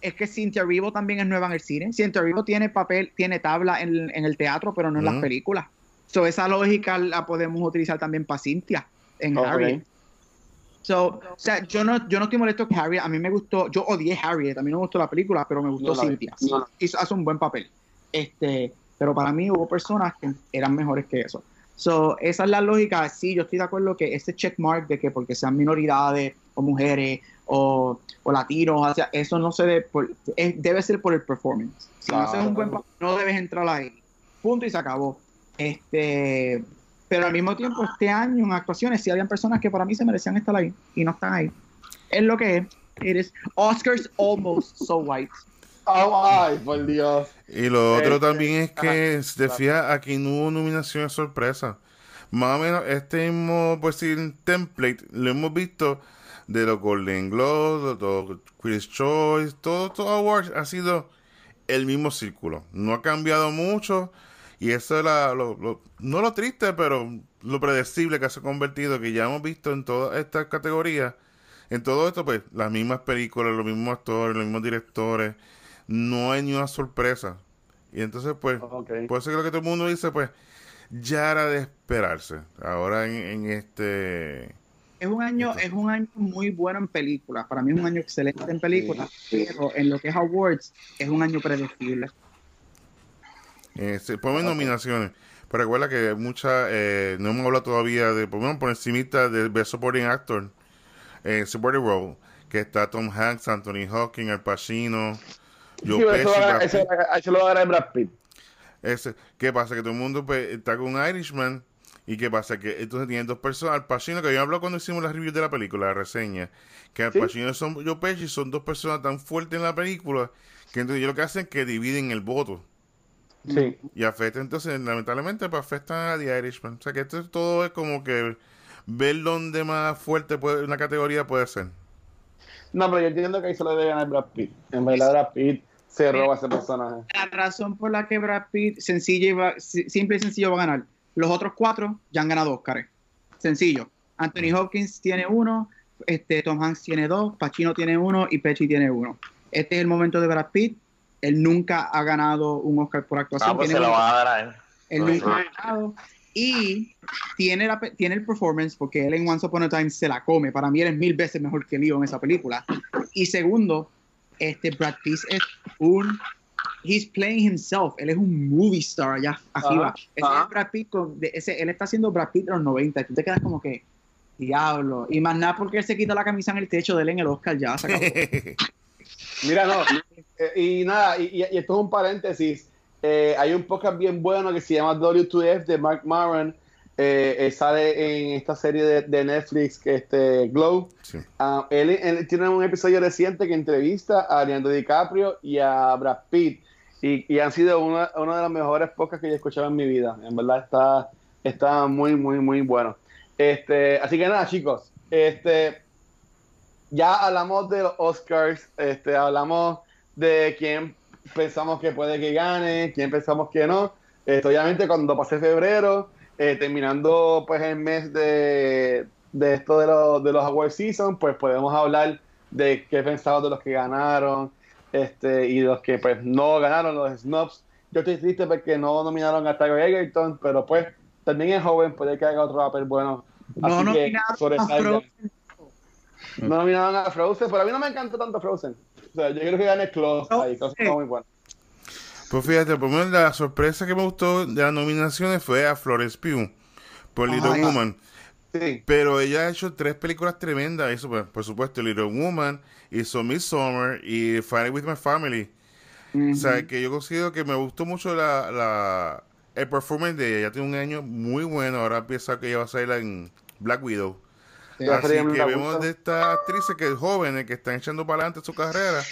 Es que Cynthia Erivo también es nueva en el cine. Cynthia Erivo tiene papel, tiene tabla en, en el teatro, pero no en las películas. So, esa lógica la podemos utilizar también para Cynthia en Harry. So, o sea, yo no, yo no estoy molesto que Harriet, a mí me gustó, yo odié Harriet, a mí no me gustó la película, pero me gustó Cynthia. Hizo, hace un buen papel. Este, pero para mí hubo personas que eran mejores que eso. So, esa es la lógica. Sí, yo estoy de acuerdo que ese checkmark de que porque sean minoridades o mujeres o, o latinos, o sea, eso no se debe, por, debe ser por el performance. Si no haces un buen papel, no debes entrar ahí. Punto y se acabó. Este, pero al mismo tiempo, este año en actuaciones sí habían personas que para mí se merecían estar ahí y no están ahí. Es lo que es. Oscars almost so white. Oh, ay, por Dios. Y lo otro este, también es que, si te fijas, aquí no hubo nominaciones sorpresa. Más o menos este mismo, pues decir, template lo hemos visto de los Golden Globes, de los Chris Choice, todo, todo awards ha sido el mismo círculo. No ha cambiado mucho. Y eso era lo, no lo triste, pero lo predecible que se ha convertido, que ya hemos visto en todas estas categorías. En todo esto, pues, las mismas películas, los mismos actores, los mismos directores. No hay ni una sorpresa. Y entonces, pues, puede ser que lo que todo el mundo dice, pues, ya era de esperarse. Ahora en, este... Es un año, es un año muy bueno en películas. Para mí es un año excelente en películas, pero en lo que es awards es un año predecible. Eh, se ponen nominaciones. Pero recuerda que muchas, eh, no hemos hablado todavía de, por por encima del Best Supporting Actor, eh, Supporting Role, que está Tom Hanks, Anthony Hawking, Al Pacino, Joe Pesci, eso, lo va a ganar Brad Pitt. Ese, ¿Qué pasa? Que todo el mundo pues, está con Irishman ¿Y qué pasa? Que entonces tienen dos personas. Al Pacino, que yo hablado cuando hicimos la review de la película, la reseña, que Al Sí. Pacino y son Joe Pesci son dos personas tan fuertes en la película que entonces ellos lo que hacen es que dividen el voto. Sí. Y afecta, entonces, lamentablemente, pues afecta a The Irishman. O sea que esto todo es como que ver dónde más fuerte puede, una categoría puede ser. No, pero yo entiendo que ahí se lo debe ganar Brad Pitt. En verdad, Brad Pitt se roba ese personaje. La razón por la que Brad Pitt sencilla y va- si- simple y sencillo va a ganar. Los otros cuatro ya han ganado Oscar. Sencillo. Anthony Hopkins tiene uno, este, Tom Hanks tiene dos, Pacino tiene uno y Pesci tiene uno. Este es el momento de Brad Pitt. Él nunca ha ganado un Oscar por actuación. Ah, pues Tiene se lo uno- va a dar a él. Él nunca ha ganado. Y tiene, la, tiene el performance porque él en Once Upon a Time se la come. Para mí él es mil veces mejor que Leo en esa película. Y segundo, este Brad Pitt es un... He's playing himself. Él es un movie star allá arriba. Ajá, Ese es Brad Pitt con- de- ese- él está haciendo Brad Pitt de los 90. Y tú te quedas como que, diablo. Y más nada porque él se quita la camisa en el techo de él en el Oscar ya. Se acabó. Mira, no. y nada, y, y- esto es un paréntesis. Eh, hay un podcast bien bueno que se llama W2F de Mark Maron. Eh, eh, sale en esta serie de, de Netflix, que este Glow. Sí. Ah, él, él tiene un episodio reciente que entrevista a Leonardo DiCaprio y a Brad Pitt. Y, y han sido una, de los mejores podcasts que yo he escuchado en mi vida. En verdad está, está muy, muy, muy bueno. Este, así que nada, chicos. Este, ya hablamos de los Oscars, este, hablamos de quién pensamos que puede que gane, quién pensamos que no. Este, obviamente cuando pase febrero, eh, terminando pues el mes de, de esto de, los de los award season, pues podemos hablar de qué pensamos de los que ganaron este, y los que pues no ganaron, los snubs. Yo estoy triste porque no nominaron a Tiger Egerton, pero pues también es joven, puede que haga otro papel bueno. No Así que nominaron a. Frozen. No nominaron a Frozen, pero a mí no me encantó tanto Frozen. O sea, yo creo que gane Close No, ahí, está muy bueno. Pues fíjate, por lo menos la sorpresa que me gustó de las nominaciones fue a Florence Pugh por Little. Woman. Sí. Pero ella ha hecho tres películas tremendas. Eso, pues, por supuesto, Little Woman, hizo Midsommar y Fighting with My Family. O sea, que yo considero que me gustó mucho la, la, el performance de ella. Ella tiene un año muy bueno. Ahora empieza que ella va a salir en Black Widow. Así que vemos de estas actrices que jóvenes que están echando para adelante su carrera.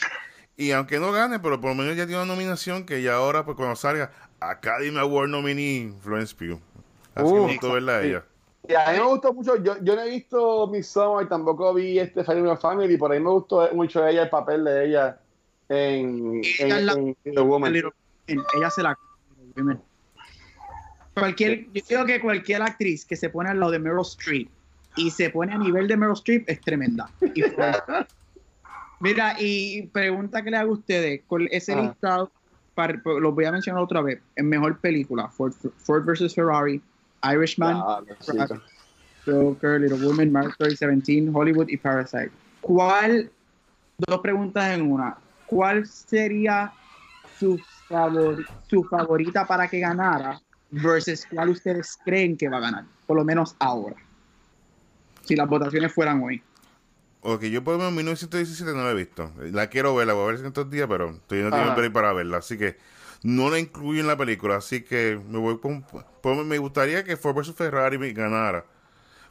Y aunque no gane, pero por lo menos ya tiene una nominación que ya ahora, pues cuando salga Academy Award nominee Florence Pugh. Así Uh, me gustó verla a sí. Y a mí me gustó mucho, yo, yo no he visto Midsommar y tampoco vi este My Family, por ahí me gustó mucho ella, el papel de ella en, Ella es la- en Little Woman. Ella se la cualquier yo creo que cualquier actriz que se pone al lado de Meryl Streep y se pone a nivel de Meryl Streep es tremenda Y mira y pregunta que le hago a ustedes con ese Ajá. listado para- los voy a mencionar otra vez en mejor película Ford, Ford vs Ferrari Irishman Ah. Joker, Little Women, Mark 17, Hollywood y Parasite. ¿Cuál, dos preguntas en una, cuál sería su, favor, su favorita para que ganara versus cuál ustedes creen que va a ganar? Por lo menos ahora. Si las votaciones fueran hoy. Ok, yo por lo menos 1917 no la he visto. La quiero verla, voy a ver si en estos días, pero estoy no tengo para verla. Así que no la incluyo en la película. Así que me voy por- me gustaría que Ford vs Ferrari me ganara.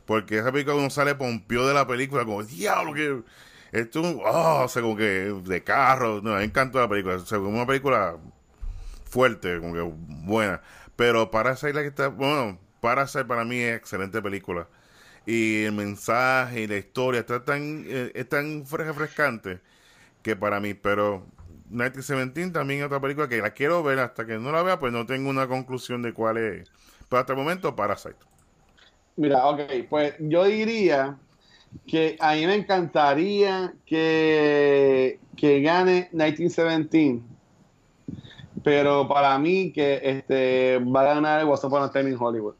Porque esa película uno sale pompio de la película, como diablo que. Esto, oh, o sea, como que de carro. No, me encantó la película. O sea, como una película fuerte, como que buena. Pero Parasite la que está. Bueno, Parasite para mí es excelente película. Y el mensaje y la historia está tan, eh, es tan fre- refrescante que para mí, pero 1917 también es otra película que la quiero ver hasta que no la vea, pues no tengo una conclusión de cuál es. Pero hasta el momento, Parasite. Mira, ok, pues yo diría que a mí me encantaría que, que gane 1917, pero para mí que este va a ganar What's Upon a Time in Hollywood.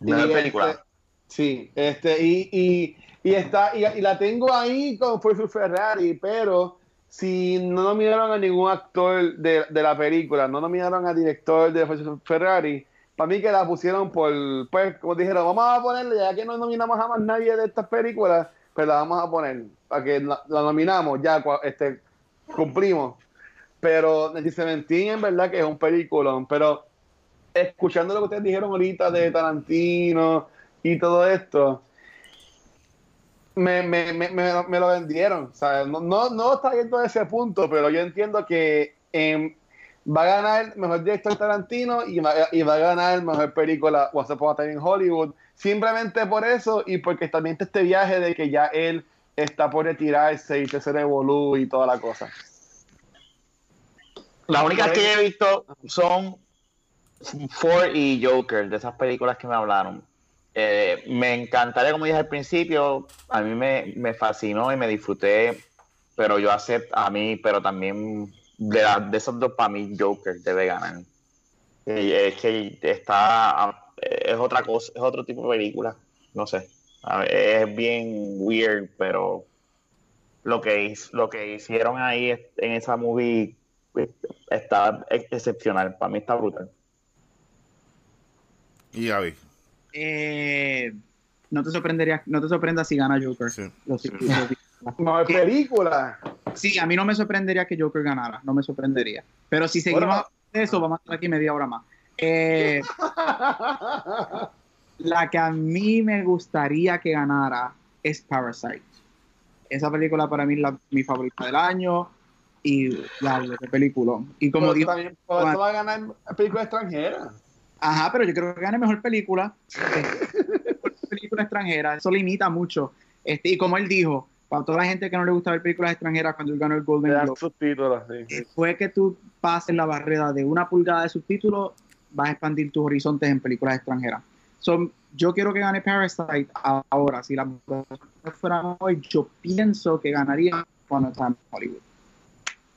Mejor Y, película. este, sí, este, y, y, y está, y, y la tengo ahí con vs Ferrari, pero si no nominaron a ningún actor de, de la película, no nominaron al director de Ferrari, para mí que la pusieron por, pues, como dijeron, vamos a ponerle, ya que no nominamos a más nadie de estas películas, pues la vamos a poner, para que la, la nominamos, ya, este, cumplimos. Pero 1917 en verdad que es un peliculón, pero escuchando lo que ustedes dijeron ahorita de Tarantino y todo esto, me, me, me, me lo vendieron. No, no, no está yendo a ese punto, pero yo entiendo que em, va a ganar el mejor director Tarantino y va, y va a ganar el mejor película What's a Time in Hollywood. Simplemente por eso y porque también está este viaje de que ya él está por retirarse y se se revolú y toda la cosa. Las únicas que he visto son Ford y Joker, de esas películas que me hablaron. Eh, me encantaría, como dije al principio, a mí me, me, fascinó y me disfruté, pero yo acepto a mí, pero también de, esos dos, para mí, Joker debe ganar. es que está, es otra cosa, es otro tipo de película, no sé. es bien weird, pero lo que, lo que hicieron ahí en esa movie está excepcional. Para mí está brutal. Y Gaby. Eh, no te sorprendería, no te sorprendas si gana Joker. Sí. no es película. Sí, a mí no me sorprendería que Joker ganara, no me sorprendería. Pero si seguimos eso, vamos a estar aquí media hora más. Eh, la que a mí me gustaría que ganara es Parasite. Esa película para mí es la, mi favorita del año y la de película. Y como digo, también, va a ganar película extranjera. Ajá, pero yo creo que gane mejor película. película extranjera, eso limita mucho. Este, y como él dijo, para toda la gente que no le gusta ver películas extranjeras cuando él ganó el Golden Globe, subtítulos, fue que tú pases la barrera de una pulgada de subtítulos, vas a expandir tus horizontes en películas extranjeras. So, yo quiero que gane Parasite ahora. Si la fuera hoy, yo pienso que ganaría cuando está en Hollywood.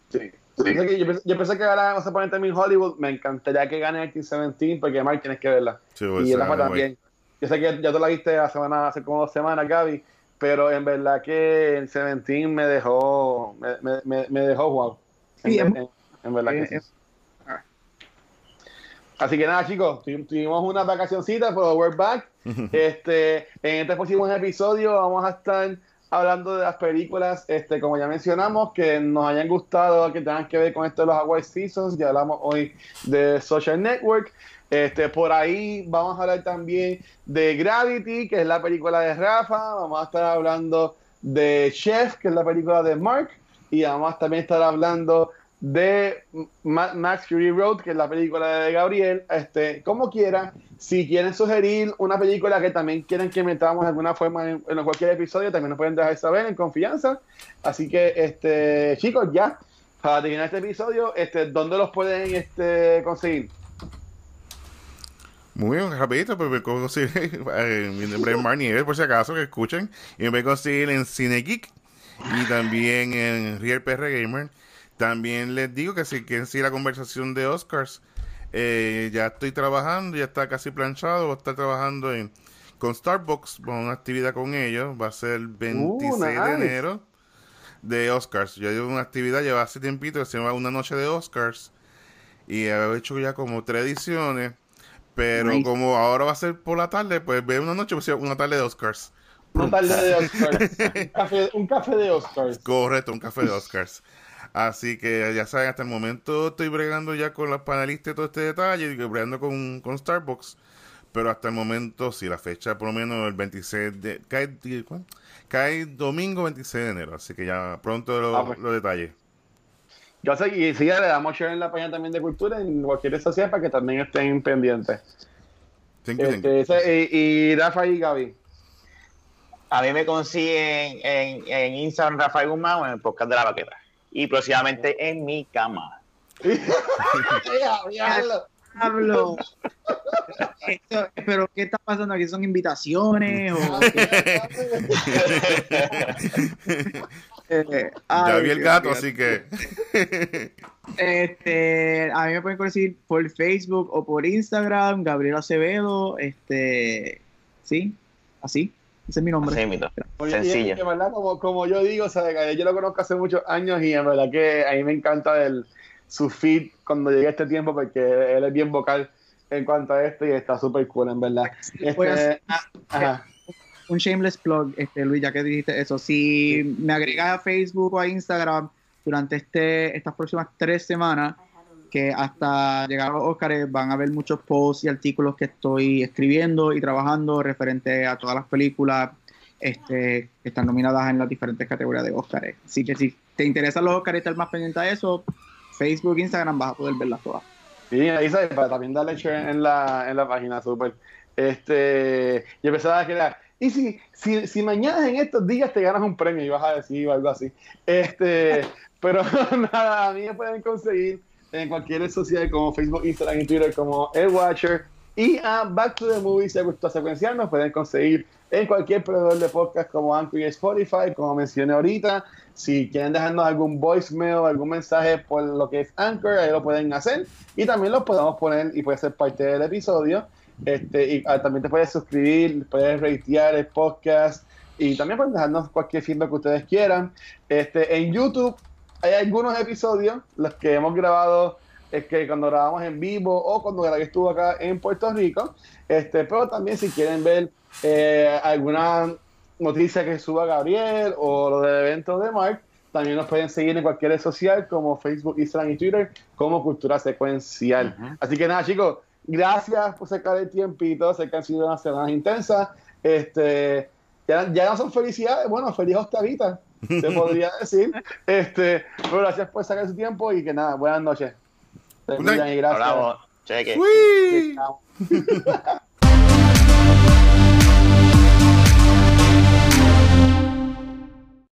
Sí. Yo, pensé, que ganara vamos a poner también Hollywood. Me encantaría que gane 1917 porque Mark tienes que verla. y Rafa también. Yo sé que ya tú la viste hace, semana, hace como dos semanas, Gaby, pero en verdad que el 17 me dejó, me, me, me dejó wow. En, en, verdad que sí. Así que nada, chicos, tuvimos una vacacioncita, pero we're back. este, en este próximo episodio vamos a estar hablando de las películas, este, como ya mencionamos, que nos hayan gustado, que tengan que ver con esto de los Hawaii Seasons. Ya hablamos hoy de Social Network. Este, por ahí vamos a hablar también de Gravity, que es la película de Rafa. Vamos a estar hablando de Chef, que es la película de Mark. Y vamos a también estar hablando de Max Fury Road, que es la película de Gabriel. Este, como quieran, si quieren sugerir una película que también quieren que metamos de alguna forma en, cualquier episodio, también nos pueden dejar saber en confianza. Así que, este, chicos, ya, para terminar este episodio, este, ¿dónde los pueden este, conseguir? Muy bien, rapidito, pues me conseguir, mi nombre es Marnier, por si acaso que escuchen, y me pueden conseguir en Cine Geek y también en Real PR Gamer. También les digo que si quieren seguir la conversación de Oscars, eh, ya estoy trabajando, ya está casi planchado, voy a estar trabajando en, con Starbucks, con una actividad con ellos, va a ser el 26 uh, de enero de Oscars. Yo llevo una actividad, lleva hace tiempito, que se llama Una Noche de Oscars, y he hecho ya como tres ediciones, pero como ahora va a ser por la tarde, pues ve una noche, pues una tarde de Oscars. Una tarde de Oscars. un, café, un café de Oscars. Correcto, un café de Oscars. Así que ya saben, hasta el momento estoy bregando ya con los panelistas y todo este detalle, y bregando con, con Starbucks. Pero hasta el momento, sí, la fecha por lo menos el 26 de... Cae, cae domingo 26 de enero, así que ya pronto los, ah, pues. detalles. Yo sé, y sí, le damos share en la página también de cultura, en cualquier sociedad, para que también estén pendientes. Este, y, Rafa y Gaby. A mí me consiguen en, en Instagram Rafael Guzmán o en el podcast de la vaqueta y próximamente en mi cama. Hablo. pero ¿qué está pasando aquí? ¿Son invitaciones? O eh, ya vi el gato, así que. este, a mí me pueden conseguir por Facebook o por Instagram, Gabriel Acevedo. Este, sí, así. Ese es mi nombre. Sencillo. Como, como, yo digo, yo lo conozco hace muchos años y en verdad que a mí me encanta el, su feed cuando llegue este tiempo porque él es bien vocal en cuanto a esto y está súper cool, en verdad. Este, un shameless plug, este, Luis, ya que dijiste eso. Si me agregas a Facebook o a Instagram durante este, estas próximas tres semanas, que hasta llegar a los Oscars van a haber muchos posts y artículos que estoy escribiendo y trabajando referente a todas las películas este, que están nominadas en las diferentes categorías de Oscars. Así que si te interesan los Oscars y estar más pendiente a eso, Facebook, Instagram vas a poder verlas todas. Sí, ahí sabes, para también darle share en la, en la página, súper. Este, yo pensaba que era, y si, si, si mañana en estos días te ganas un premio, y vas a decir algo así. Este, pero nada, a mí me pueden conseguir en cualquier red social como Facebook, Instagram y Twitter como El Watcher. Y a Back to the Movie, si gustó secuencial, nos pueden conseguir en cualquier proveedor de podcast como Anchor y Spotify, como mencioné ahorita. Si quieren dejarnos algún voicemail, algún mensaje por lo que es Anchor, ahí lo pueden hacer. Y también lo podemos poner y puede ser parte del episodio. Este, y ah, también te puedes suscribir, puedes ratear el podcast y también pueden dejarnos cualquier feedback que ustedes quieran. Este, en YouTube hay algunos episodios, los que hemos grabado es que cuando grabamos en vivo o cuando Gabriel estuvo acá en Puerto Rico, este, pero también si quieren ver eh, alguna noticia que suba Gabriel o lo del evento de Mark, también nos pueden seguir en cualquier red social como Facebook, Instagram y Twitter como Cultura Secuencial. Así que nada, chicos, gracias por sacar el tiempito, sé que han sido unas semanas intensas. Este, ya, ya no son felicidades, bueno, feliz Octavita, se podría decir. Este, pero gracias por sacar su tiempo y que nada, buenas noches. Cuidan y gracias. Hablamos. Cheque.